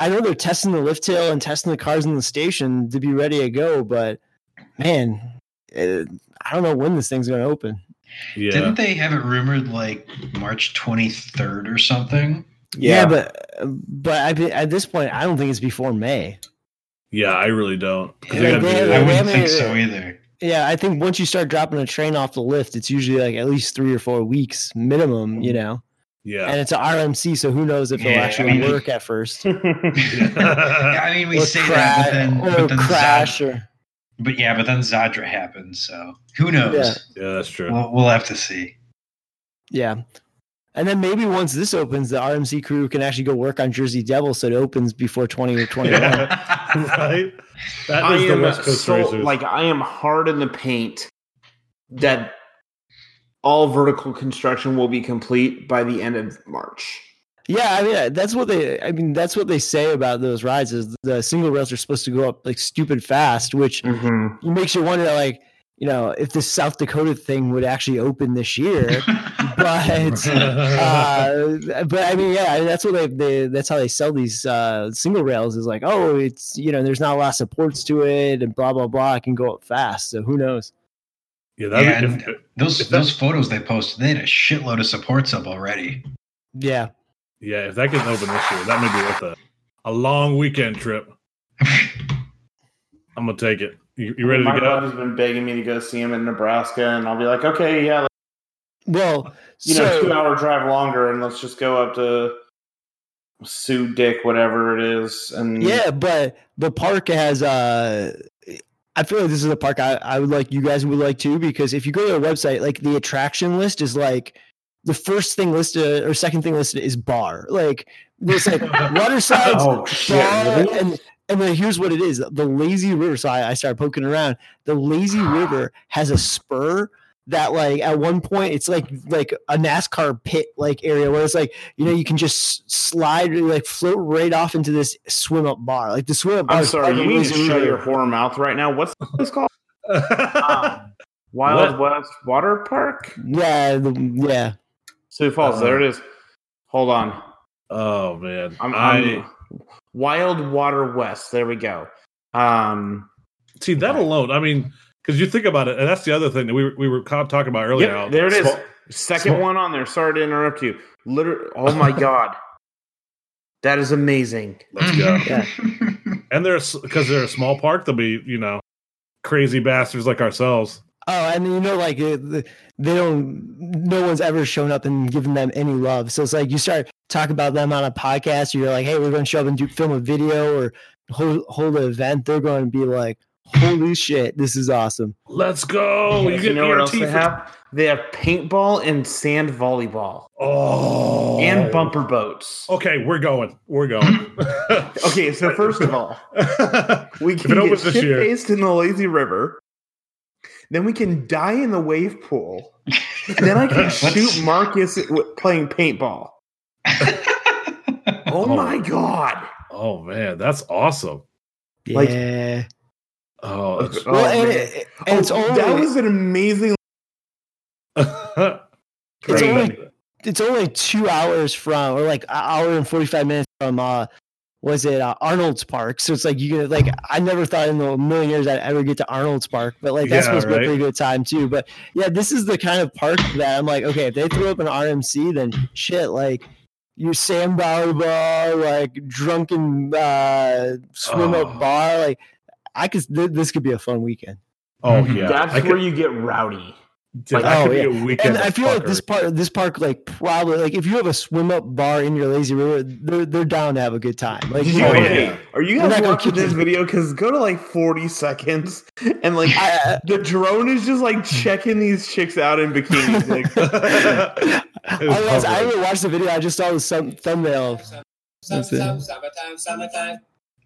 I know they're testing the lift tail and testing the cars in the station to be ready to go, but man, eh, I don't know when this thing's gonna open. Yeah. Didn't they have it rumored like March 23rd or something? Yeah, but but I, at this point, I don't think it's before May. yeah, I really don't. Yeah, they gotta they- I wouldn't haven't- think so either. Yeah, I think once you start dropping a train off the lift, it's usually like at least three or four weeks minimum, you know. yeah. And it's an RMC, so who knows if it'll Yeah, I actually mean, work at first. [laughs] [laughs] Yeah, I mean, we or say cra- that, but then, or but then crash, Zad- or but yeah, but then Zadra happens, so who knows? Yeah. yeah, that's true. We'll, we'll have to see. yeah. And then maybe once this opens, the RMC crew can actually go work on Jersey Devil, so it opens before twenty or twenty one. [laughs] right? That I is the West Coast so, racers. like I am hard in the paint that all vertical construction will be complete by the end of March. Yeah, I mean that's what they. I mean that's what they say about those rides. Is the single rails are supposed to go up like stupid fast, which Mm-hmm. makes you wonder, like you know, if this South Dakota thing would actually open this year. [laughs] but uh, but I mean, yeah, that's what they, they that's how they sell these uh, single rails. Is like, oh, it's you know, there's not a lot of supports to it, and blah blah blah. It can go up fast, so who knows? yeah, that, Yeah, if- and those If those photos they posted, they had a shitload of supports up already. Yeah, yeah, if that gets open this year, that may be worth a, a long weekend trip. [laughs] I'm gonna take it. You, you ready to go? My go? buddy's been begging me to go see him in Nebraska, and I'll be like, okay, yeah, well, you so, know, two hour drive longer, and let's just go up to Sue Dick, whatever it is, and Yeah, but the park has uh I feel like this is a park I, I would like you guys would like too because if you go to their website, like the attraction list is like the first thing listed or second thing listed is bar. Like there's like [laughs] water slides, oh shit, bar, really? and and then here's what it is: the lazy river. So I, I started poking around. The lazy river has a spur that, like, at one point, it's like like a NASCAR pit like area where it's like you know you can just slide like float right off into this swim up bar. Like the swim up bar. I'm sorry, you need to shut river. your whore mouth right now. What's this called? [laughs] Um, Wild West Water Park, Yeah, the, yeah. Sioux Falls. Uh-huh. there it is. Hold on, oh man, I'm, I I'm Wild Water West. There we go. Um, see that alone. I mean, because you think about it, and that's the other thing that we were, we were talking about earlier. yep, there it is. small- Second small- one on there. Sorry to interrupt you. Literally, oh my [laughs] god, that is amazing. Let's go. [laughs] Yeah. And they're because they're a small park, they'll be you know crazy bastards like ourselves. Oh, and you know, like they don't. No one's ever shown up and given them any love. So it's like you start talking about them on a podcast. You're like, hey, we're going to show up and do film a video or hold hold an event. They're going to be like, holy shit, this is awesome. Let's go! you, You know what else they for- have? They have paintball and sand volleyball Oh, and bumper boats. Okay, we're going. We're going. [laughs] Okay, so [laughs] first of all, we can it get opens this shit faced in the lazy river. Then we can die in the wave pool. [laughs] then I can shoot Marcus playing paintball. [laughs] Oh, my god! oh man, that's awesome. Like- Yeah. Oh, it's, Oh, well, and, man. it- and it's Oh, only that was an amazing. it's only it's only two hours from or like an hour and 45 minutes from uh was it uh, Arnold's Park? So it's like you get like I never thought in a million years I'd ever get to Arnold's Park, but like that's Yeah, supposed to be a pretty good time too. But yeah, this is the kind of park that I'm like, okay, if they throw up an RMC, then shit, like your Sam Bauer like drunken uh, swim Oh. up bar, like I could th- this could be a fun weekend. Oh Mhm. yeah, That's I where could, you get rowdy. Dude, like, oh, yeah. be a weekend. And I of feel like this fuckery. part, this park, like probably like if you have a swim up bar in your lazy river, they're they're down to have a good time. Like you you, Oh, know, okay, yeah. Are you guys watching this it- video? Because go to like 40 seconds and like I, the drone is just like checking these chicks out in bikinis. Like, I, [laughs] [laughs] It was I, was, I hovering. haven't watched the video. I just saw the thum- thumbnail. That's it. Summertime, summertime.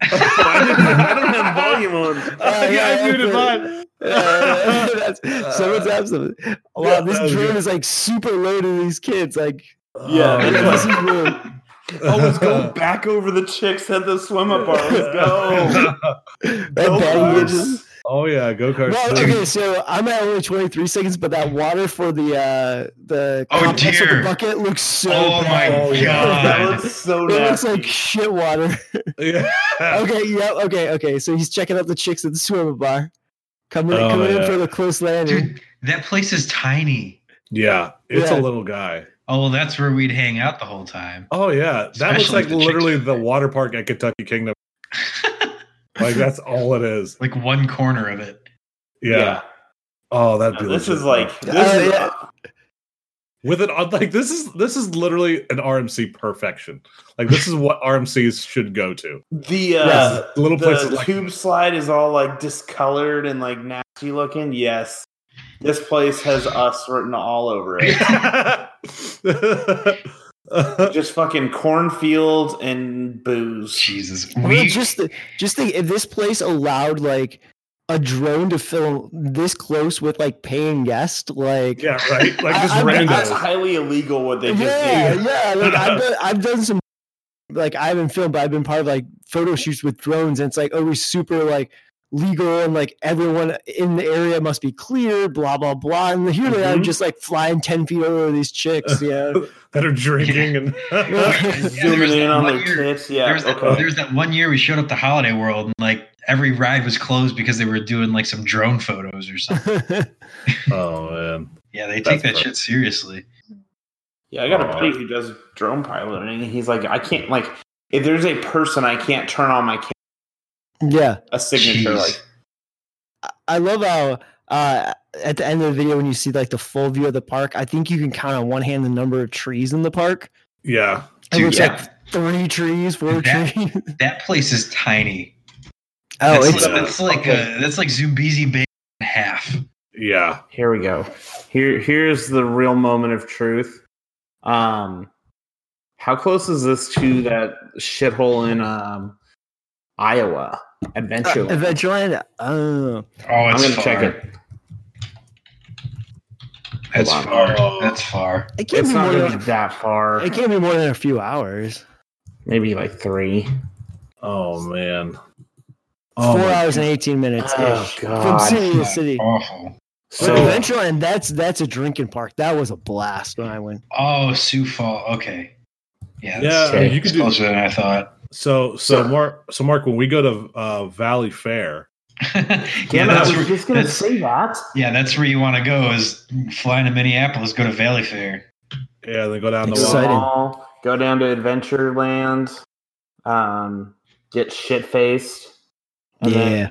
I don't have volume on. [laughs] Uh, yeah, I that's muted it. mine. [laughs] Uh, that's, someone's absolutely. Wow, Yeah, this that drone good. is like super low to these kids. Like, Yeah, Oh, that's this is real. Oh, let's go back over the chicks at the swim up bar. Let's go. [laughs] That Go batting Cards. bitches. Oh yeah, go kart. Well, okay, so I'm at only 23 seconds, but that water for the uh the Oh, dear. the bucket looks so Oh bad. my Oh, yeah. [laughs] that looks so It looks like shit water. Yeah. [laughs] okay, yeah, okay, okay. So he's checking out the chicks at the swim bar. Coming, Oh, coming in for the close landing. Dude, that place is tiny. yeah, it's Yeah. a little guy. Oh, well, that's where we'd hang out the whole time. Oh yeah, that looks like if the chicks- literally the water park at Kentucky Kingdom. [laughs] Like that's [laughs] all it is. like one corner of it. Yeah. Oh, that'd be this is like this Uh, is yeah. with it on like this is this is literally an RMC perfection. Like this is what RMCs should go to. the uh, Yeah. Little places the like tube slide is all like discolored and like nasty looking. Yes, this place has us written all over it. [laughs] [laughs] [laughs] Just fucking cornfields and booze. Jesus. Well, We just the, just think if this place allowed like a drone to film this close with like paying guests, like yeah, right. [laughs] Like just I- I- random. That's highly illegal. What they just yeah, did. yeah. Like I've [laughs] done, I've done some like I haven't filmed, but I've been part of like photo shoots with drones, and it's like always super like legal and like everyone in the area must be clear, blah blah blah. And here they are Mhm. just like flying ten feet over these chicks, yeah, [laughs] that are drinking and Yeah, [laughs] Zooming in on their year- tits. Yeah. there was, that, okay. there was that one year we showed up to Holiday World and like every ride was closed because they were doing like some drone photos or something. [laughs] oh man. Yeah, they That's take that perfect. shit seriously. Yeah, I got a buddy who does drone piloting. And he's like, I can't like if there's a person I can't turn on my camera, yeah. a signature Jeez. like I love how uh, at the end of the video when you see like the full view of the park, I think you can count on one hand the number of trees in the park. Yeah. It Dude, looks yeah. like three trees, four That- trees. That place is tiny. oh, that's, it's like, that's like okay. uh, that's like Zoombezi Bay in half. Yeah. Here we go. Here here's the real moment of truth. Um how close is this to that shithole in um Iowa? Adventure. Adventureland. Oh, Oh, I'm gonna far. check it. That's far. on. That's far. it can't It's be not more than that far. it can't be more than a few hours. Maybe like three. Oh man. Oh, Four my hours and eighteen minutes Oh, from city to city. Awful. But So Adventureland, that's that's a drinking park. That was a blast when I went. Oh, Sioux Fall. Okay. Yeah. Yeah, that's- Okay. you it's could do closer than I thought. So so So- Mark so Mark when we go to uh, Valley Fair. [laughs] yeah, Damn it, I that's was where, just gonna that's- say that. yeah, that's where you want to go. Is flying to Minneapolis, go to Valley Fair. Yeah, then go down the wall. Mall, Go down to Adventureland. Um, get shit faced. Yeah,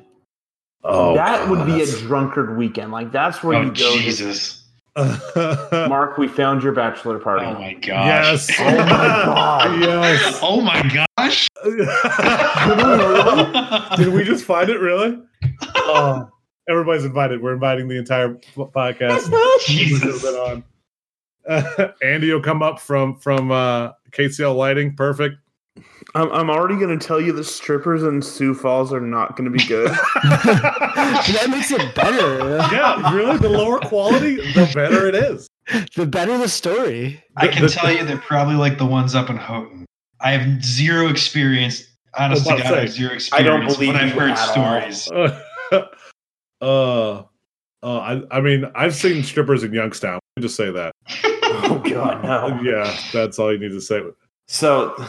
Oh, that would be a drunkard weekend. Like that's where Oh you go. to- Jesus! [laughs] Mark, we found your bachelor party. Oh my gosh! yes. [laughs] Oh my God. yes. Oh my gosh! [laughs] Did we just find it really? Oh, everybody's invited. We're inviting the entire podcast. Jesus. Been on. Uh, [laughs] Andy will come up from from uh, KCL Lighting. Perfect. I'm, I'm already going to tell you the strippers in Sioux Falls are not going to be good. [laughs] that makes it better. yeah, really. The lower quality, the better it is. The better the story. I can The- tell you they're probably like the ones up in Houghton. I have zero experience. Honest I to God, I have to zero I experience. don't believe but I've heard stories. Uh, [laughs] uh, uh, I, I mean, I've seen strippers in Youngstown. Let me just say that. [laughs] oh God, no! [laughs] Yeah, that's all you need to say. So oh,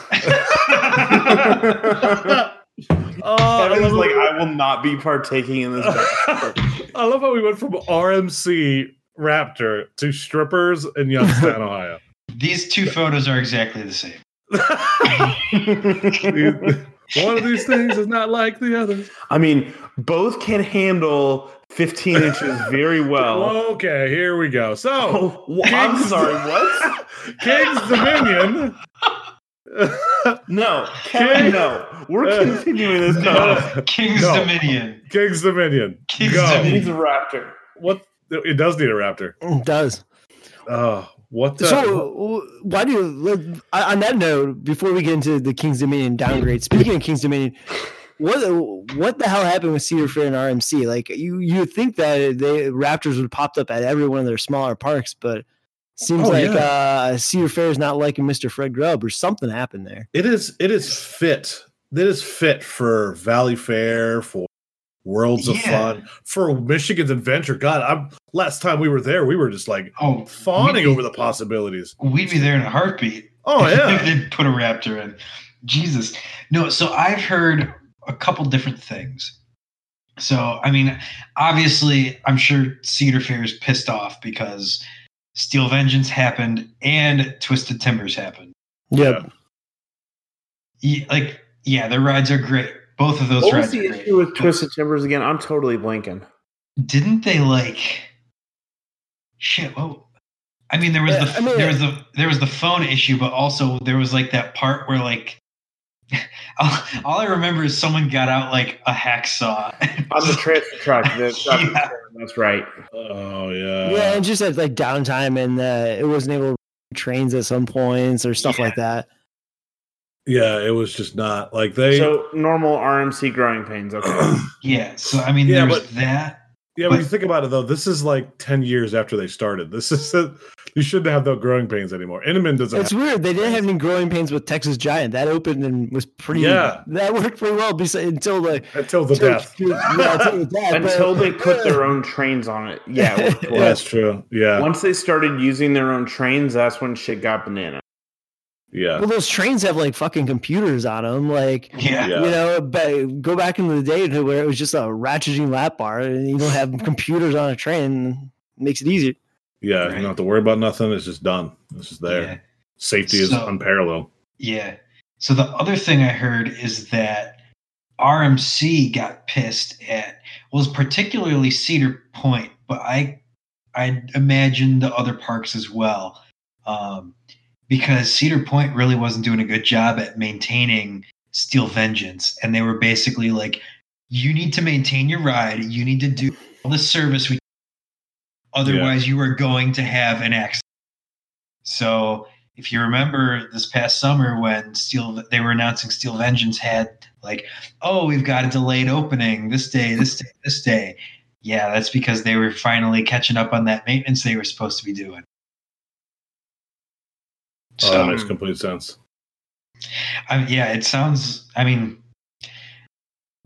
I Kevin's love, like, I will not be partaking in this. I love how we went from RMC Raptor to strippers in Youngstown, Ohio. These two photos are exactly the same. [laughs] One of these things is not like the other. I mean, both can handle 15 inches very well. Okay, here we go. So, Oh, wh- I'm sorry, what? [laughs] Kings Dominion. No, Kevin, no. We're Uh, continuing this conversation. King's No. Dominion. Kings Dominion. King's Go. Dominion. He's a raptor. What? It does need a raptor. It does. Oh, what the? So why do you look, on that note? Before we get into the Kings Dominion downgrade, speaking of Kings Dominion, what what the hell happened with Cedar Fair and RMC? Like you you think that the Raptors would popped up at every one of their smaller parks, but seems Oh, like yeah. uh, Cedar Fair is not liking Mr. Fred Grubb or something happened there. it is. It is fit. It is fit for Valley Fair for Worlds of Fun for Michigan's Adventure. God, I'm last time we were there, we were just like Oh, fawning we- over the possibilities. We'd be there in a heartbeat. Oh [laughs] if yeah, [laughs] they put a raptor in. Jesus. No, so I've heard a couple different things. So, I mean, obviously, I'm sure Cedar Fair is pissed off because Steel Vengeance happened and Twisted Timbers happened. Yep. Ye- Like, yeah, their rides are great. Both of those What was the great. issue with Twisted Timbers again? I'm totally blanking. Didn't they like shit? Oh, I mean, there was Yeah, the I mean- there was the there was the phone issue, but also there was like that part where like [laughs] all, all I remember is someone got out like a hacksaw. On the transfer truck. The, [laughs] Yeah. That's right. oh yeah, yeah, and just had like downtime and uh, it wasn't able to trains at some points or stuff Yeah. like that. Yeah. It was just not like they. So normal RMC growing pains. Okay. [clears throat] yeah, so I mean, Yeah, there's but- that. Yeah, when But- you think about it, though, this is like ten years after they started. This is you shouldn't have no growing pains anymore. Inman doesn't. It's weird. They didn't have any growing pains with Texas Giant. That opened and was pretty. Yeah. that worked pretty well. Besides, until the until the until- death. Yeah, until the [laughs] death. Until but- they put their [laughs] own trains on it. Yeah. it worked [laughs] Yeah, that's true. Yeah, Once they started using their own trains, that's when shit got banana. Yeah, Well, those trains have like fucking computers on them. Like, [laughs] Yeah. Yeah. you know, but go back into the day to where it was just a ratcheting lap bar and you don't have [laughs] computers on a train. Makes it easier. yeah. Right. You don't have to worry about nothing. It's just done. It's just there. Yeah. Safety is unparalleled. Yeah. So the other thing I heard is that RMC got pissed at was particularly Cedar Point, but I I imagine the other parks as well, um, because Cedar Point really wasn't doing a good job at maintaining Steel Vengeance, and they were basically like, "You need to maintain your ride. You need to do all the service we. Otherwise, you are going to have an accident." So if you remember this past summer when Steel they were announcing Steel Vengeance had like, oh, we've got a delayed opening this day, this day, this day. Yeah, that's because they were finally catching up on that maintenance they were supposed to be doing. Oh, So that makes complete sense. I, yeah, it sounds. I mean,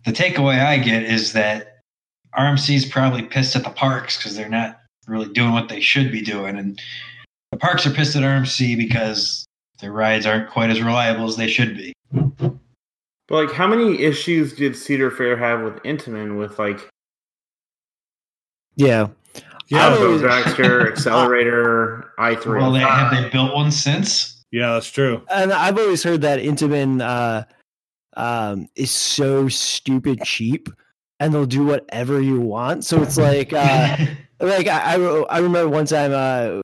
the takeaway I get is that RMC is probably pissed at the parks because they're not really doing what they should be doing, and the parks are pissed at RMC because their rides aren't quite as reliable as they should be. But like, how many issues did Cedar Fair have with Intamin with like Yeah. Yeah, I Turbo always- Dragster, Accelerator, I three? Well, they, have they built one since? Yeah, that's true. And I've always heard that Intamin uh, um, is so stupid cheap and they'll do whatever you want. So it's like, uh, [laughs] like I, I I remember one time uh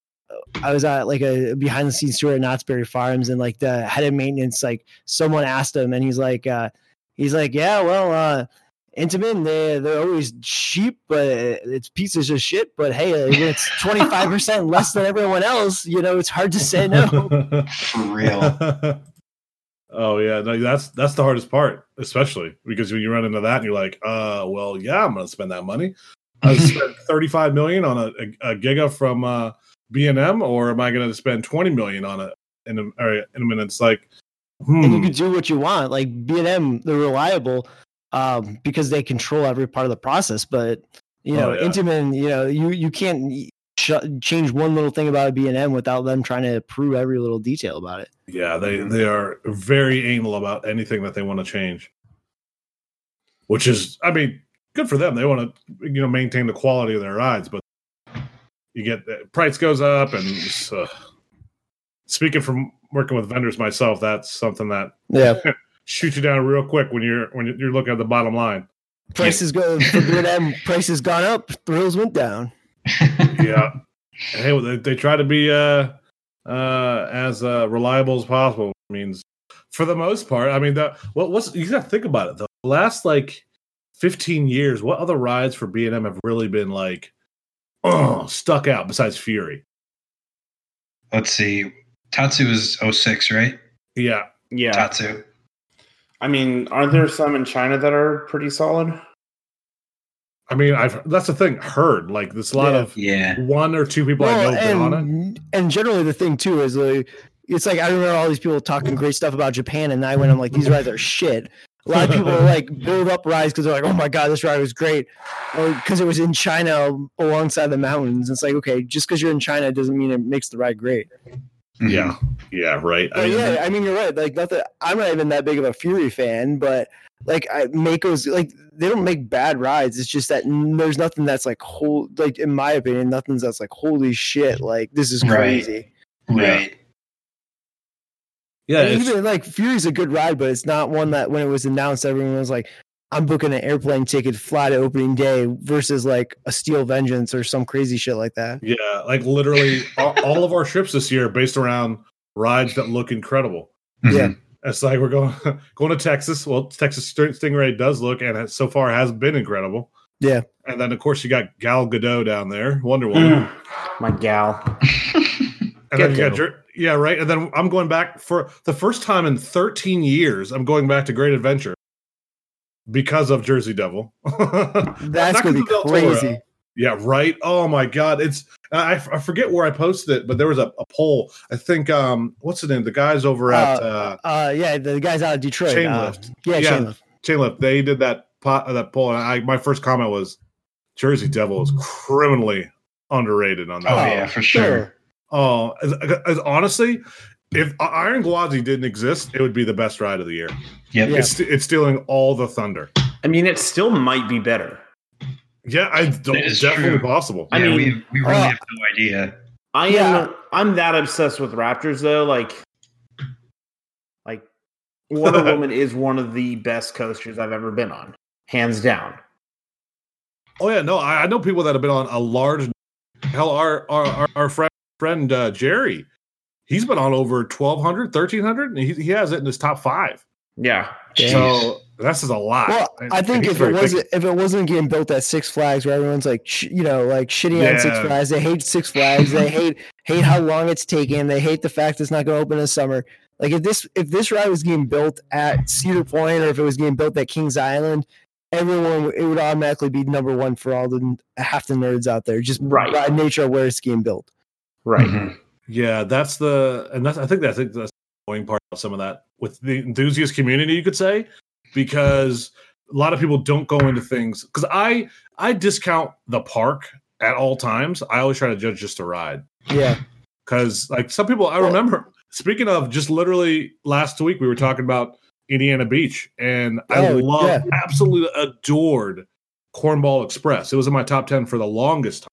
I was at like a behind the scenes tour at Knott's Berry Farms and like the head of maintenance like someone asked him and he's like uh he's like yeah well uh Intamin they they're always cheap but it's pieces of shit but hey it's [laughs] 25% less than everyone else you know it's hard to say no [laughs] For real. [laughs] oh yeah, no, that's that's the hardest part, especially because when you run into that and you're like, uh, well, yeah, I'm gonna spend that money. I spent 35 million on a, a, a Giga from uh, B and M, or am I gonna spend 20 million on it in a, or Intamin? It's like, and you hmm, can do what you want like B&M they're reliable um because they control every part of the process but you Oh, know yeah. Intamin you know you you can't ch- change one little thing about a B&M without them trying to prove every little detail about it. Yeah, they they are very anal about anything that they want to change. Which is, I mean, good for them. They want to, you know, maintain the quality of their rides, but you get the price goes up, and uh, speaking from working with vendors myself, that's something that Yeah, [laughs] shoots you down real quick when you're when you're looking at the bottom line. prices go for B&M. [laughs] Prices gone up, thrills went down. [laughs] Yeah, hey, they, they try to be uh uh as uh, reliable as possible. means for the most part, I mean, that what what's you got to think about it. The last like fifteen years, what other rides for B and M have really been like oh stuck out besides Fury? Let's see. Tatsu is 06, right? Yeah, Yeah. Tatsu. I mean, aren't there some in China that are pretty solid? I mean, I've that's the thing. Heard like there's a lot Yeah. of Yeah. one or two people I know been on it. and, and generally the thing too is like it's like I remember all these people talking great stuff about Japan, and I went, I'm like, these rides are shit. A lot of people [laughs] like build up rides because they're like, oh my god, this ride was great, or because it was in China alongside the mountains. It's like, okay, just because you're in China doesn't mean it makes the ride great. Yeah, yeah, right. I mean, yeah, I mean, you're right. Like, not that I'm not even that big of a Fury fan, but like, I, Mako's like they don't make bad rides. It's just that there's nothing that's like whole, like in my opinion, nothing's that's like holy shit, like this is crazy. Right. yeah, And it's- even like Fury's a good ride, but it's not one that when it was announced, everyone was like, "I'm booking an airplane ticket, fly to opening day," versus like a Steel Vengeance or some crazy shit like that. Yeah, like literally [laughs] all, all of our trips this year are based around rides that look incredible. Yeah. Mhm. It's like we're going [laughs] going to Texas. Well, Texas Stingray does look and it so far has been incredible. Yeah. And then of course you got Gal Gadot down there, Wonder Woman. Mm, my gal. [laughs] And then you got Gadot. Yeah, right. And then I'm going back for the first time in 13 years. I'm going back to Great Adventure because of Jersey Devil. [laughs] That's gonna be 'cause of Del Toro. crazy. Yeah, right. Oh my god, it's I, I forget where I posted it, but there was a, a poll. I think um what's the name? The guys over at uh, Uh, yeah, the guys out of Detroit. Chain uh, Lift. Yeah, Yeah. Chain Lift. Chainlift. They did that pot that poll, and I my first comment was Jersey Devil is criminally underrated on that. Oh, yeah, for sure. Oh, as, as honestly, if Iron Gwazi didn't exist, it would be the best ride of the year. Yep. Yeah. It's it's stealing all the thunder. I mean, it still might be better. Yeah, I don't, That is definitely true. possible. I mean- we, we really Uh, have no idea. I Yeah. am. I'm that obsessed with Raptors though. Like, like Wonder [laughs] Woman is one of the best coasters I've ever been on, hands down. Oh yeah, no, I, I know people that have been on a large. Hell, our our our, our friend friend uh, Jerry, he's been on over 1,200, 1,300, and he, he has it in his top five. Yeah. So that says a lot. Well, And- I think if it wasn't if it wasn't getting built at Six Flags, where everyone's like, sh- you know, like shitty on Six Flags, they hate Six Flags, they hate hate how long it's taking, they hate the fact it's not going to open in summer. Like if this if this ride was getting built at Cedar Point or if it was getting built at Kings Island, everyone it would automatically be number one for all the half the nerds out there, just Right. by nature of where it's getting built. Right. Mhm. Yeah, that's the and that's I think that's, I think that's the annoying part of some of that with the enthusiast community, you could say, because a lot of people don't go into things because I I discount the park at all times. I always try to judge just a ride Yeah, because like some people I remember speaking of just literally last week we were talking about Indiana Beach and I Oh, love yeah. absolutely adored Cornball Express. It was in my top 10 for the longest time.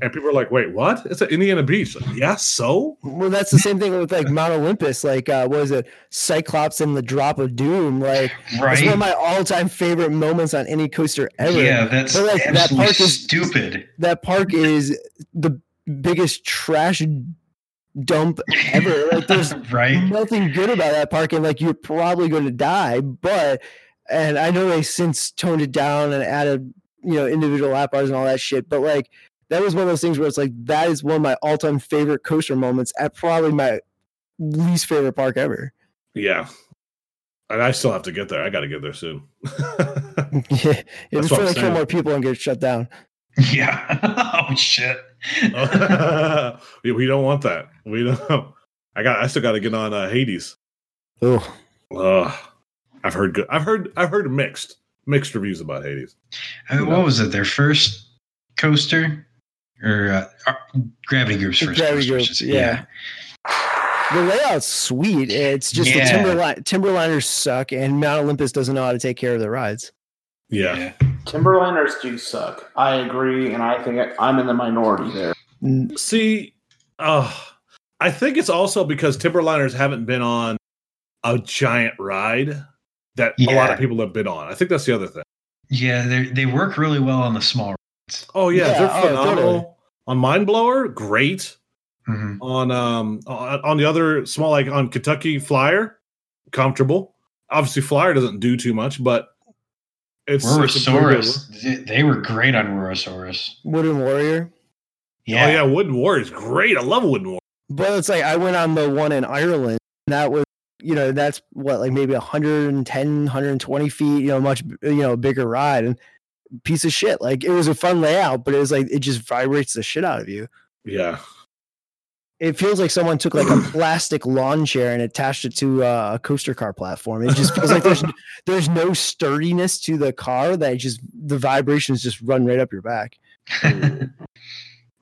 And people are like, wait, what? It's at Indiana Beach. Like, yeah, so? well, that's the same thing with like Mount Olympus. Like, uh, what is it, Cyclops and the Drop of Doom? Like, it's one of my all-time favorite moments on any coaster ever. Yeah, that's But, like, that park is- stupid. that park is the biggest trash dump ever. Like [laughs] there's Right? nothing good about that park, and like you're probably going to die. But and I know they since toned it down and added you know individual lap bars and all that shit. But like that was one of those things where it's like that is one of my all time favorite coaster moments at probably my least favorite park ever. Yeah. And I still have to get there. I got to get there soon. [laughs] [laughs] yeah, it's what I'm trying to kill more people and get shut down. Yeah. [laughs] oh shit. we, we don't want that. We don't. I got. I still got to get on uh, Hades. Oh, Ugh. I've heard good. I've heard. I've heard mixed mixed reviews about Hades. I mean, what was it? Their first coaster or uh, Gravity Group's first Gravity coaster, I Group, yeah. The layout's sweet. It's just Yeah. the Timberline Timberliners suck, and Mount Olympus doesn't know how to take care of the rides. Yeah. Yeah. Timberliners do suck. I agree, and I think I'm in the minority there. See, uh, I think it's also because Timberliners haven't been on a giant ride that a lot of people have been on. I think that's the other thing. Yeah, they they work really well on the small rides. Oh yeah, Yeah, they're oh, phenomenal. totally. On Mine Blower, great. Mhm. On um on, on the other small like on Kentucky Flyer, comfortable. Obviously, Flyer doesn't do too much, but it's, it's a pretty good Roar-O-Saurus, they, they were great on Roar-O-Saurus. Wooden Warrior. Yeah, Oh yeah, Wooden Warrior is great. I love Wooden Warrior. But it's like I went on the one in Ireland. And that was, you know, that's what like maybe 110, 120 feet. You know, much you know bigger ride and piece of shit. Like it was a fun layout, but it was like it just vibrates the shit out of you. Yeah, It feels like someone took like a [clears throat] plastic lawn chair and attached it to uh, a coaster car platform. It just feels like there's [laughs] there's no sturdiness to the car that just the vibrations just run right up your back. [laughs]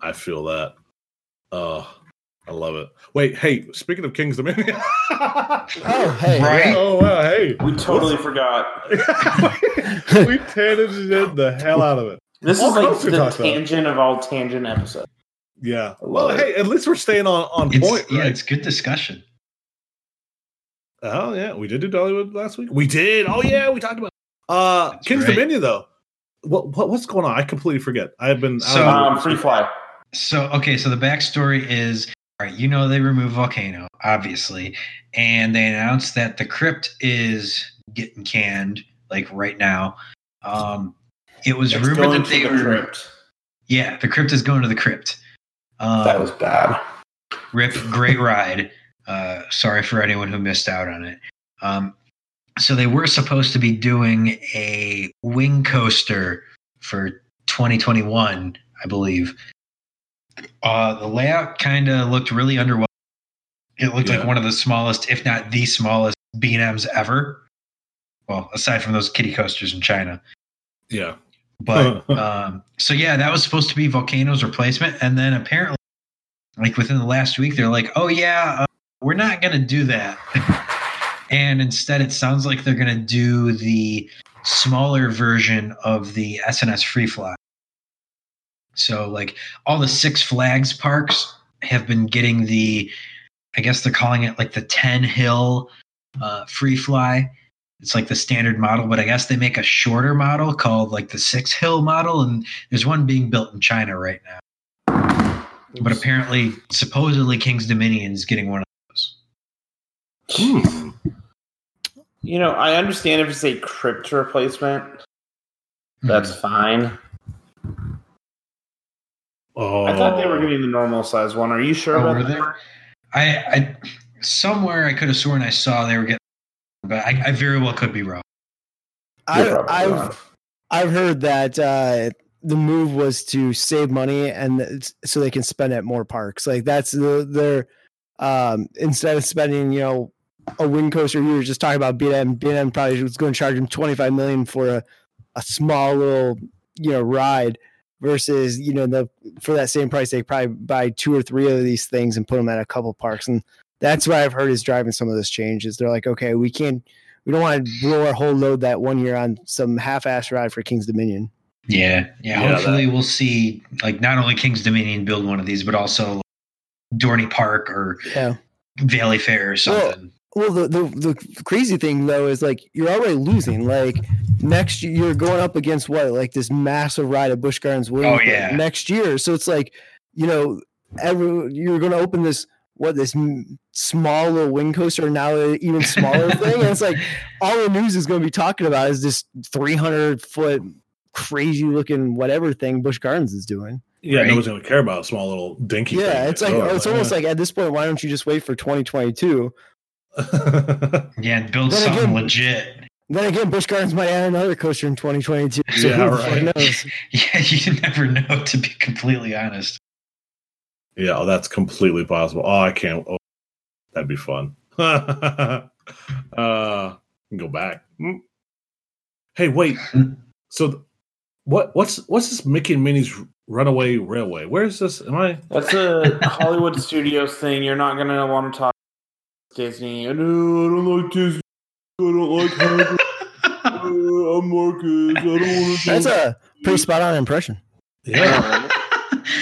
I feel that. Oh, I love it. Wait, hey, speaking of Kings Dominion. [laughs] Oh, hey, Right? Oh wow, hey. We totally forgot. [laughs] we tangented the hell out of it. This All is like the talk, though. tangent of all tangent episodes. Yeah. Well, love hey, at least we're staying on on It's, point, yeah, right? it's good discussion. Oh yeah, we did do Dollywood last week. We did. Oh yeah, we talked about. Uh, That's King's right. Dominion though. What, what what's going on? I completely forget. I have been. So- Um, free fly. So okay, so the backstory is all right. You know they removed volcano, obviously, and they announced that the crypt is getting canned like right now. Um, it was It's rumored going that to they the were. crypt. Yeah, the crypt is going to the crypt. Um, That was bad. Rip, great ride. Uh, sorry for anyone who missed out on it. Um, so they were supposed to be doing a wing coaster for 2021, I believe. Uh, the layout kind of looked really underwhelming. It looked Yeah. like one of the smallest, if not the smallest, B and M's ever. Well, aside from those kitty coasters in China. yeah. But [laughs] um, so yeah, that was supposed to be Volcano's replacement, and then apparently, like within the last week, they're like, "Oh yeah, uh, we're not gonna do that," [laughs] and instead, it sounds like they're gonna do the smaller version of the S&S Free Fly. So like all the Six Flags parks have been getting the, I guess they're calling it like the Ten Hill uh, Free Fly it's like the standard model, but I guess they make a shorter model called like the Six Hill model, and there's one being built in China right now. But apparently, supposedly, Kings Dominion is getting one of those. Hmm. You know, I understand if it's a crypt replacement, that's fine. Oh, I thought they were getting the normal size one. Are you sure Oh, about were that? I, I somewhere I could have sworn I saw they were getting, but I, I very well could be wrong. I, probably I've wrong. I've heard that uh, the move was to save money and it's- so they can spend at more parks. Like that's the their um, instead of spending you know a wing coaster, you were just talking about BM. BM probably was going to charge them twenty five million for a a small little you know ride versus you know the for that same price they probably buy two or three of these things and put them at a couple parks and that's what I've heard is driving some of those changes. They're like, okay, we can't we don't want to blow our whole load that one year on some half-ass ride for Kings Dominion. Yeah, yeah. Yeah, hopefully, we'll see like not only Kings Dominion build one of these, but also Dorney Park or Yeah. Valley Fair or something. Well, the, the the crazy thing though is like you're already losing. Like next year, you're going up against what like this massive ride at Busch Gardens Williamsburg Oh, yeah. next year. So it's like you know, every you're going to open this what this m- small little wing coaster now an even smaller [laughs] thing, and it's like all the news is going to be talking about is this 300 foot crazy looking whatever thing Busch Gardens is doing. yeah, Right. nobody's gonna care about a small little dinky. Yeah, thing. it's like Oh, it's almost like at this point, why don't you just wait for 2022? Yeah, and build Then something again- legit. Then again, Busch Gardens might add another coaster in 2022. [laughs] So Yeah, right. knows? [laughs] Yeah, you never know. To be completely honest. yeah, oh, that's completely possible. Oh, I can't. Oh, that'd be fun. [laughs] uh, can go back. Hmm. Hey, wait. So, th- What what's what's this Mickey and Minnie's Runaway Railway? Where is this? Am I? That's a Hollywood Studios thing. You're not gonna want to talk Disney. I don't, I don't like Disney. I don't like Hagrid. [laughs] Uh, I'm Marcus. I don't want to. That's a pretty spot on impression. Yeah.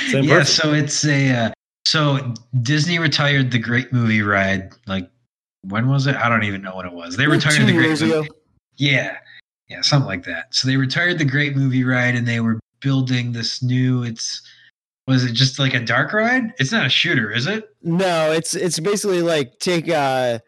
Same yeah, person. so it's a uh, so Disney retired the Great Movie Ride. Like when was it? I don't even know when it was. They retired Two the Great Movie. ago. Yeah, yeah, something like that. So they retired the Great Movie Ride, and they were building this new. It's was it just like a dark ride? It's not a shooter, is it? No, it's it's basically like take uh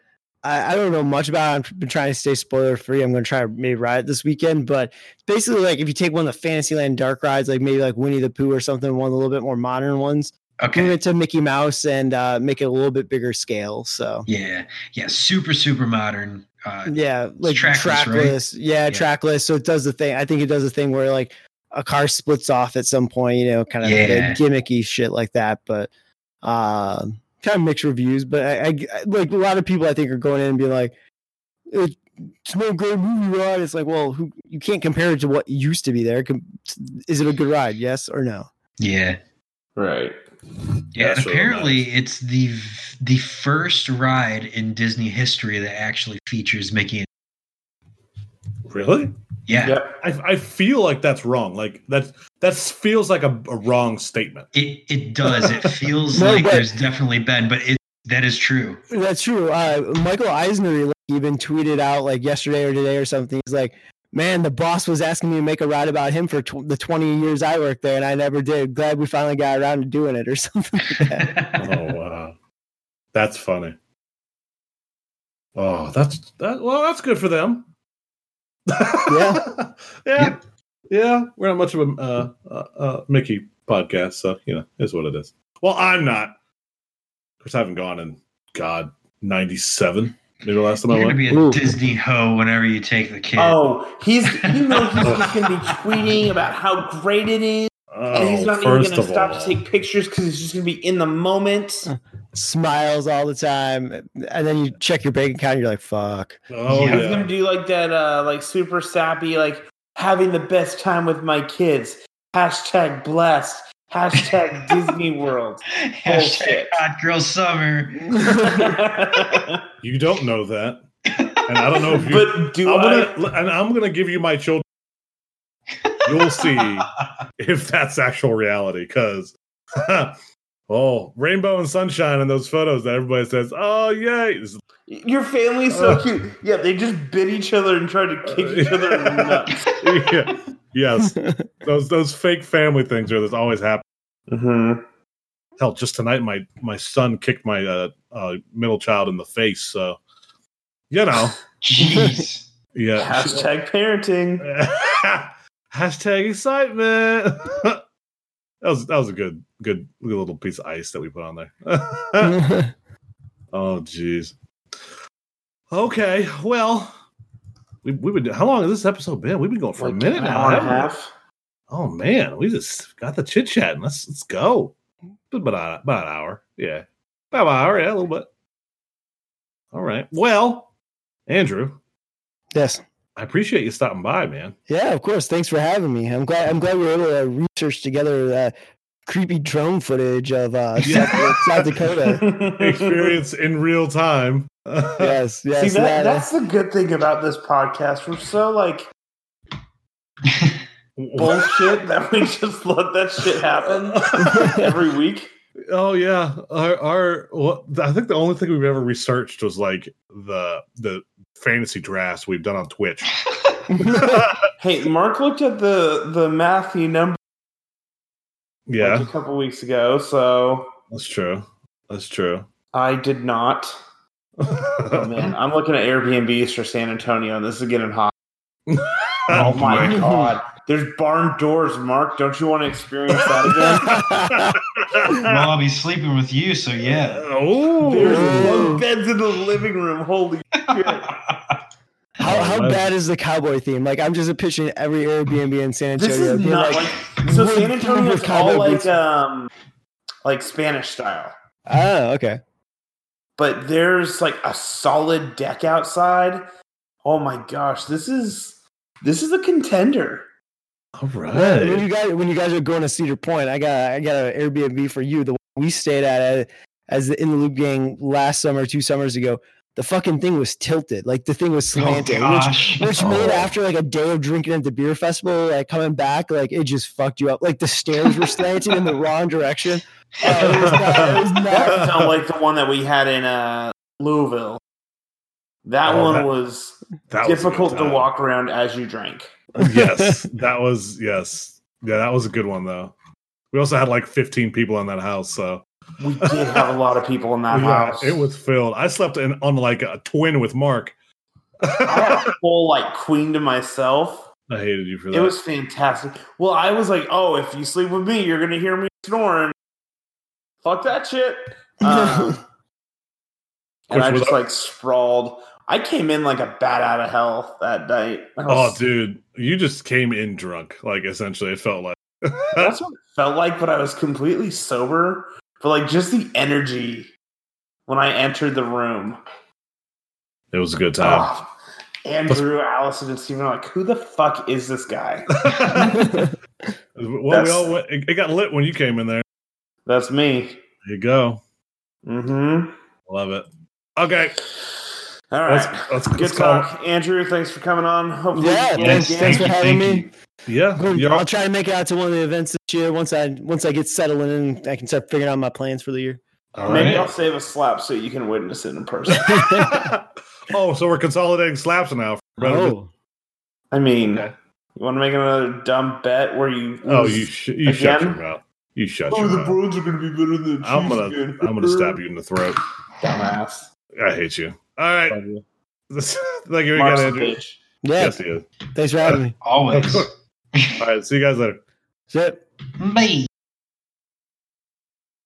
I, I don't know much about it. I've been trying to stay spoiler free. I'm gonna try to maybe ride it this weekend, but basically like if you take one of the Fantasyland dark rides, like maybe like Winnie the Pooh or something, one of the little bit more modern ones, move Okay. it to Mickey Mouse and uh make it a little bit bigger scale. So Yeah, yeah, super super modern. Uh, yeah, like trackless, trackless. right? Yeah, Yeah. trackless. So it does the thing. I think it does the thing where like a car splits off at some point, you know, kind of Yeah. gimmicky shit like that. But um, kind of mixed reviews. But I, I I- like a lot of people I think are going in and being like, it's no great movie ride. It's like, well, who you can't compare it to what used to be there. Is it a good ride? Yes or no? yeah, Right. yeah. That's and really apparently, nice. it's the the first ride in Disney history that actually features Mickey. And, Really? yeah, Yep. I, I feel like that's wrong. Like that's that feels like a, a wrong statement. it it does. It [laughs] feels No, like but- there's definitely been, but it that is true. That's true. Uh, Michael Eisner like, even tweeted out like yesterday or today or something. He's like, "Man, the boss was asking me to make a ride about him for tw- the 20 years I worked there, and I never did. Glad we finally got around to doing it, or [laughs] something like that." [laughs] Oh wow, that's funny. Oh, that's that. Well, that's good for them. Yeah. [laughs] yeah, Yep. yeah. We're not much of a uh, uh, uh, Mickey podcast, so you know, is what it is. Well, I'm not. Of course, I haven't gone in God ninety seven. Maybe the last time You're I gonna be a Ooh. Disney hoe whenever you take the kid. Oh, he's [laughs] you know he's just gonna be tweeting about how great it is, and he's Oh, not even gonna stop all. to take pictures because he's just gonna be in the moment. Smiles all the time, and then you check your bank account, and you're like, "Fuck." Oh Yeah. He's yeah. gonna do like that, uh, like super sappy, like having the best time with my kids. Hashtag blessed. Hashtag [laughs] Disney World. Hashtag hot girl summer. [laughs] You don't know that, and I don't know if you. but do I'm I? gonna, and I'm gonna give you my children. You'll see [laughs] if that's actual reality, because oh, rainbow and sunshine in those photos that everybody says, "Oh yay!" This is- Your family's so Uh, cute. Yeah, they just bit each other and tried to kick each other in the [laughs] nuts. yeah, yes, [laughs] those those fake family things are that's always happen. Mm-hmm. Hell, just tonight, my my son kicked my uh, uh, middle child in the face. So, you know, [laughs] Jeez. yeah. Hashtag parenting. Hashtag excitement. That was that was a good good little piece of ice that we put on there. [laughs] [laughs] oh jeez. Okay, well, we we've been how long has this episode been? We've been going for Like a minute an now. and a half. Oh man, we just got the chit chatting. Let's let's go. About about an hour, yeah, about an hour, yeah, a little bit. All right. Well, Andrew, yes. I appreciate you stopping by, man. Yeah, of course. Thanks for having me. I'm glad. I'm glad we were able to research together uh, creepy drone footage of uh, [laughs] Yeah. South, South Dakota. [laughs] Experience in real time. Yes, [laughs] yes. See that, that, uh, that's the good thing about this podcast. We're so like bullshit that we just let that shit happen every week. oh yeah, our, our well, I think the only thing we've ever researched was like the the fantasy drafts we've done on Twitch. [laughs] [laughs] Hey, Mark looked at the the mathy number like, yeah, a couple weeks ago, so that's true. That's true. I did not. Oh [laughs] man, I'm looking at Airbnbs for San Antonio, and this is getting hot. Oh, oh my god. There's barn doors, Mark. Don't you want to experience that again? [laughs] well, I'll be sleeping with you, so yeah. oh, There's Whoa. bunk beds in the living room. Holy shit. [laughs] how how bad is the cowboy theme? Like I'm just picturing every Airbnb in San This Antonio. is being not like, like, so San Antonio is all like um like Spanish style. oh, okay. But there's like a solid deck outside. Oh my gosh, this is this is a contender. All When right. you guys when you guys are going to Cedar Point, I got I got an Airbnb for you. The one we stayed at uh, as the in the loop gang last summer, two summers ago. The fucking thing was tilted, like the thing was Oh slanted, which which Oh. made after like a day of drinking at the beer festival, like coming back, like it just fucked you up. Like the stairs were slanted in the [laughs] wrong direction. Oh, it was not, it was That not, like the one that we had in uh, Louisville. That Oh, one that- was That was difficult to walk around as you drank. Yes, [laughs] that was yes, yeah, that was a good one though. We also had like 15 people in that house, so We did have a lot of people in that [laughs] yeah, house. it was filled. I slept in on like a twin with Mark. I had a full like queen to myself. I hated you for that. It was fantastic. Well, I was like, oh, if you sleep with me, you're gonna hear me snoring. Fuck that shit. [laughs] Um, and I just like sprawled. I came in like a bat out of hell that night. I oh, dude, you just came in drunk. Like essentially, it felt like. [laughs] That's what it felt like, but I was completely sober. But like just the energy when I entered the room. it was a good time. Oh, Andrew, Allison, and Steven are like, who the fuck is this guy? [laughs] well, we all went, it, it got lit when you came in there. That's me. There you go. Mm-hmm. Love it. Okay, All let's let's, Good let's call. talk. Andrew, thanks for coming on. Hopefully yeah, we thanks, thanks for having thank me. Yeah, Good. you're- I'll try to make it out to one of the events this year once I once I get settled in and I can start figuring out my plans for the year. all Maybe right. I'll save a slap so you can witness it in person. [laughs] [laughs] oh, so we're consolidating slaps now. Better Oh, I mean, Okay. you want to make another dumb bet where you Oh, you sh- you shut your mouth. You shut Oh, your the mouth. Bruins are going to be better than the I'm gonna again. I'm gonna stab you in the throat. Dumbass. I hate you. All right. Love you. [laughs] Thank you again, a Andrew. bitch. yeah. Yes, he is. Thanks for having me. Always. [laughs] All right. See you guys later. That's it. Bye.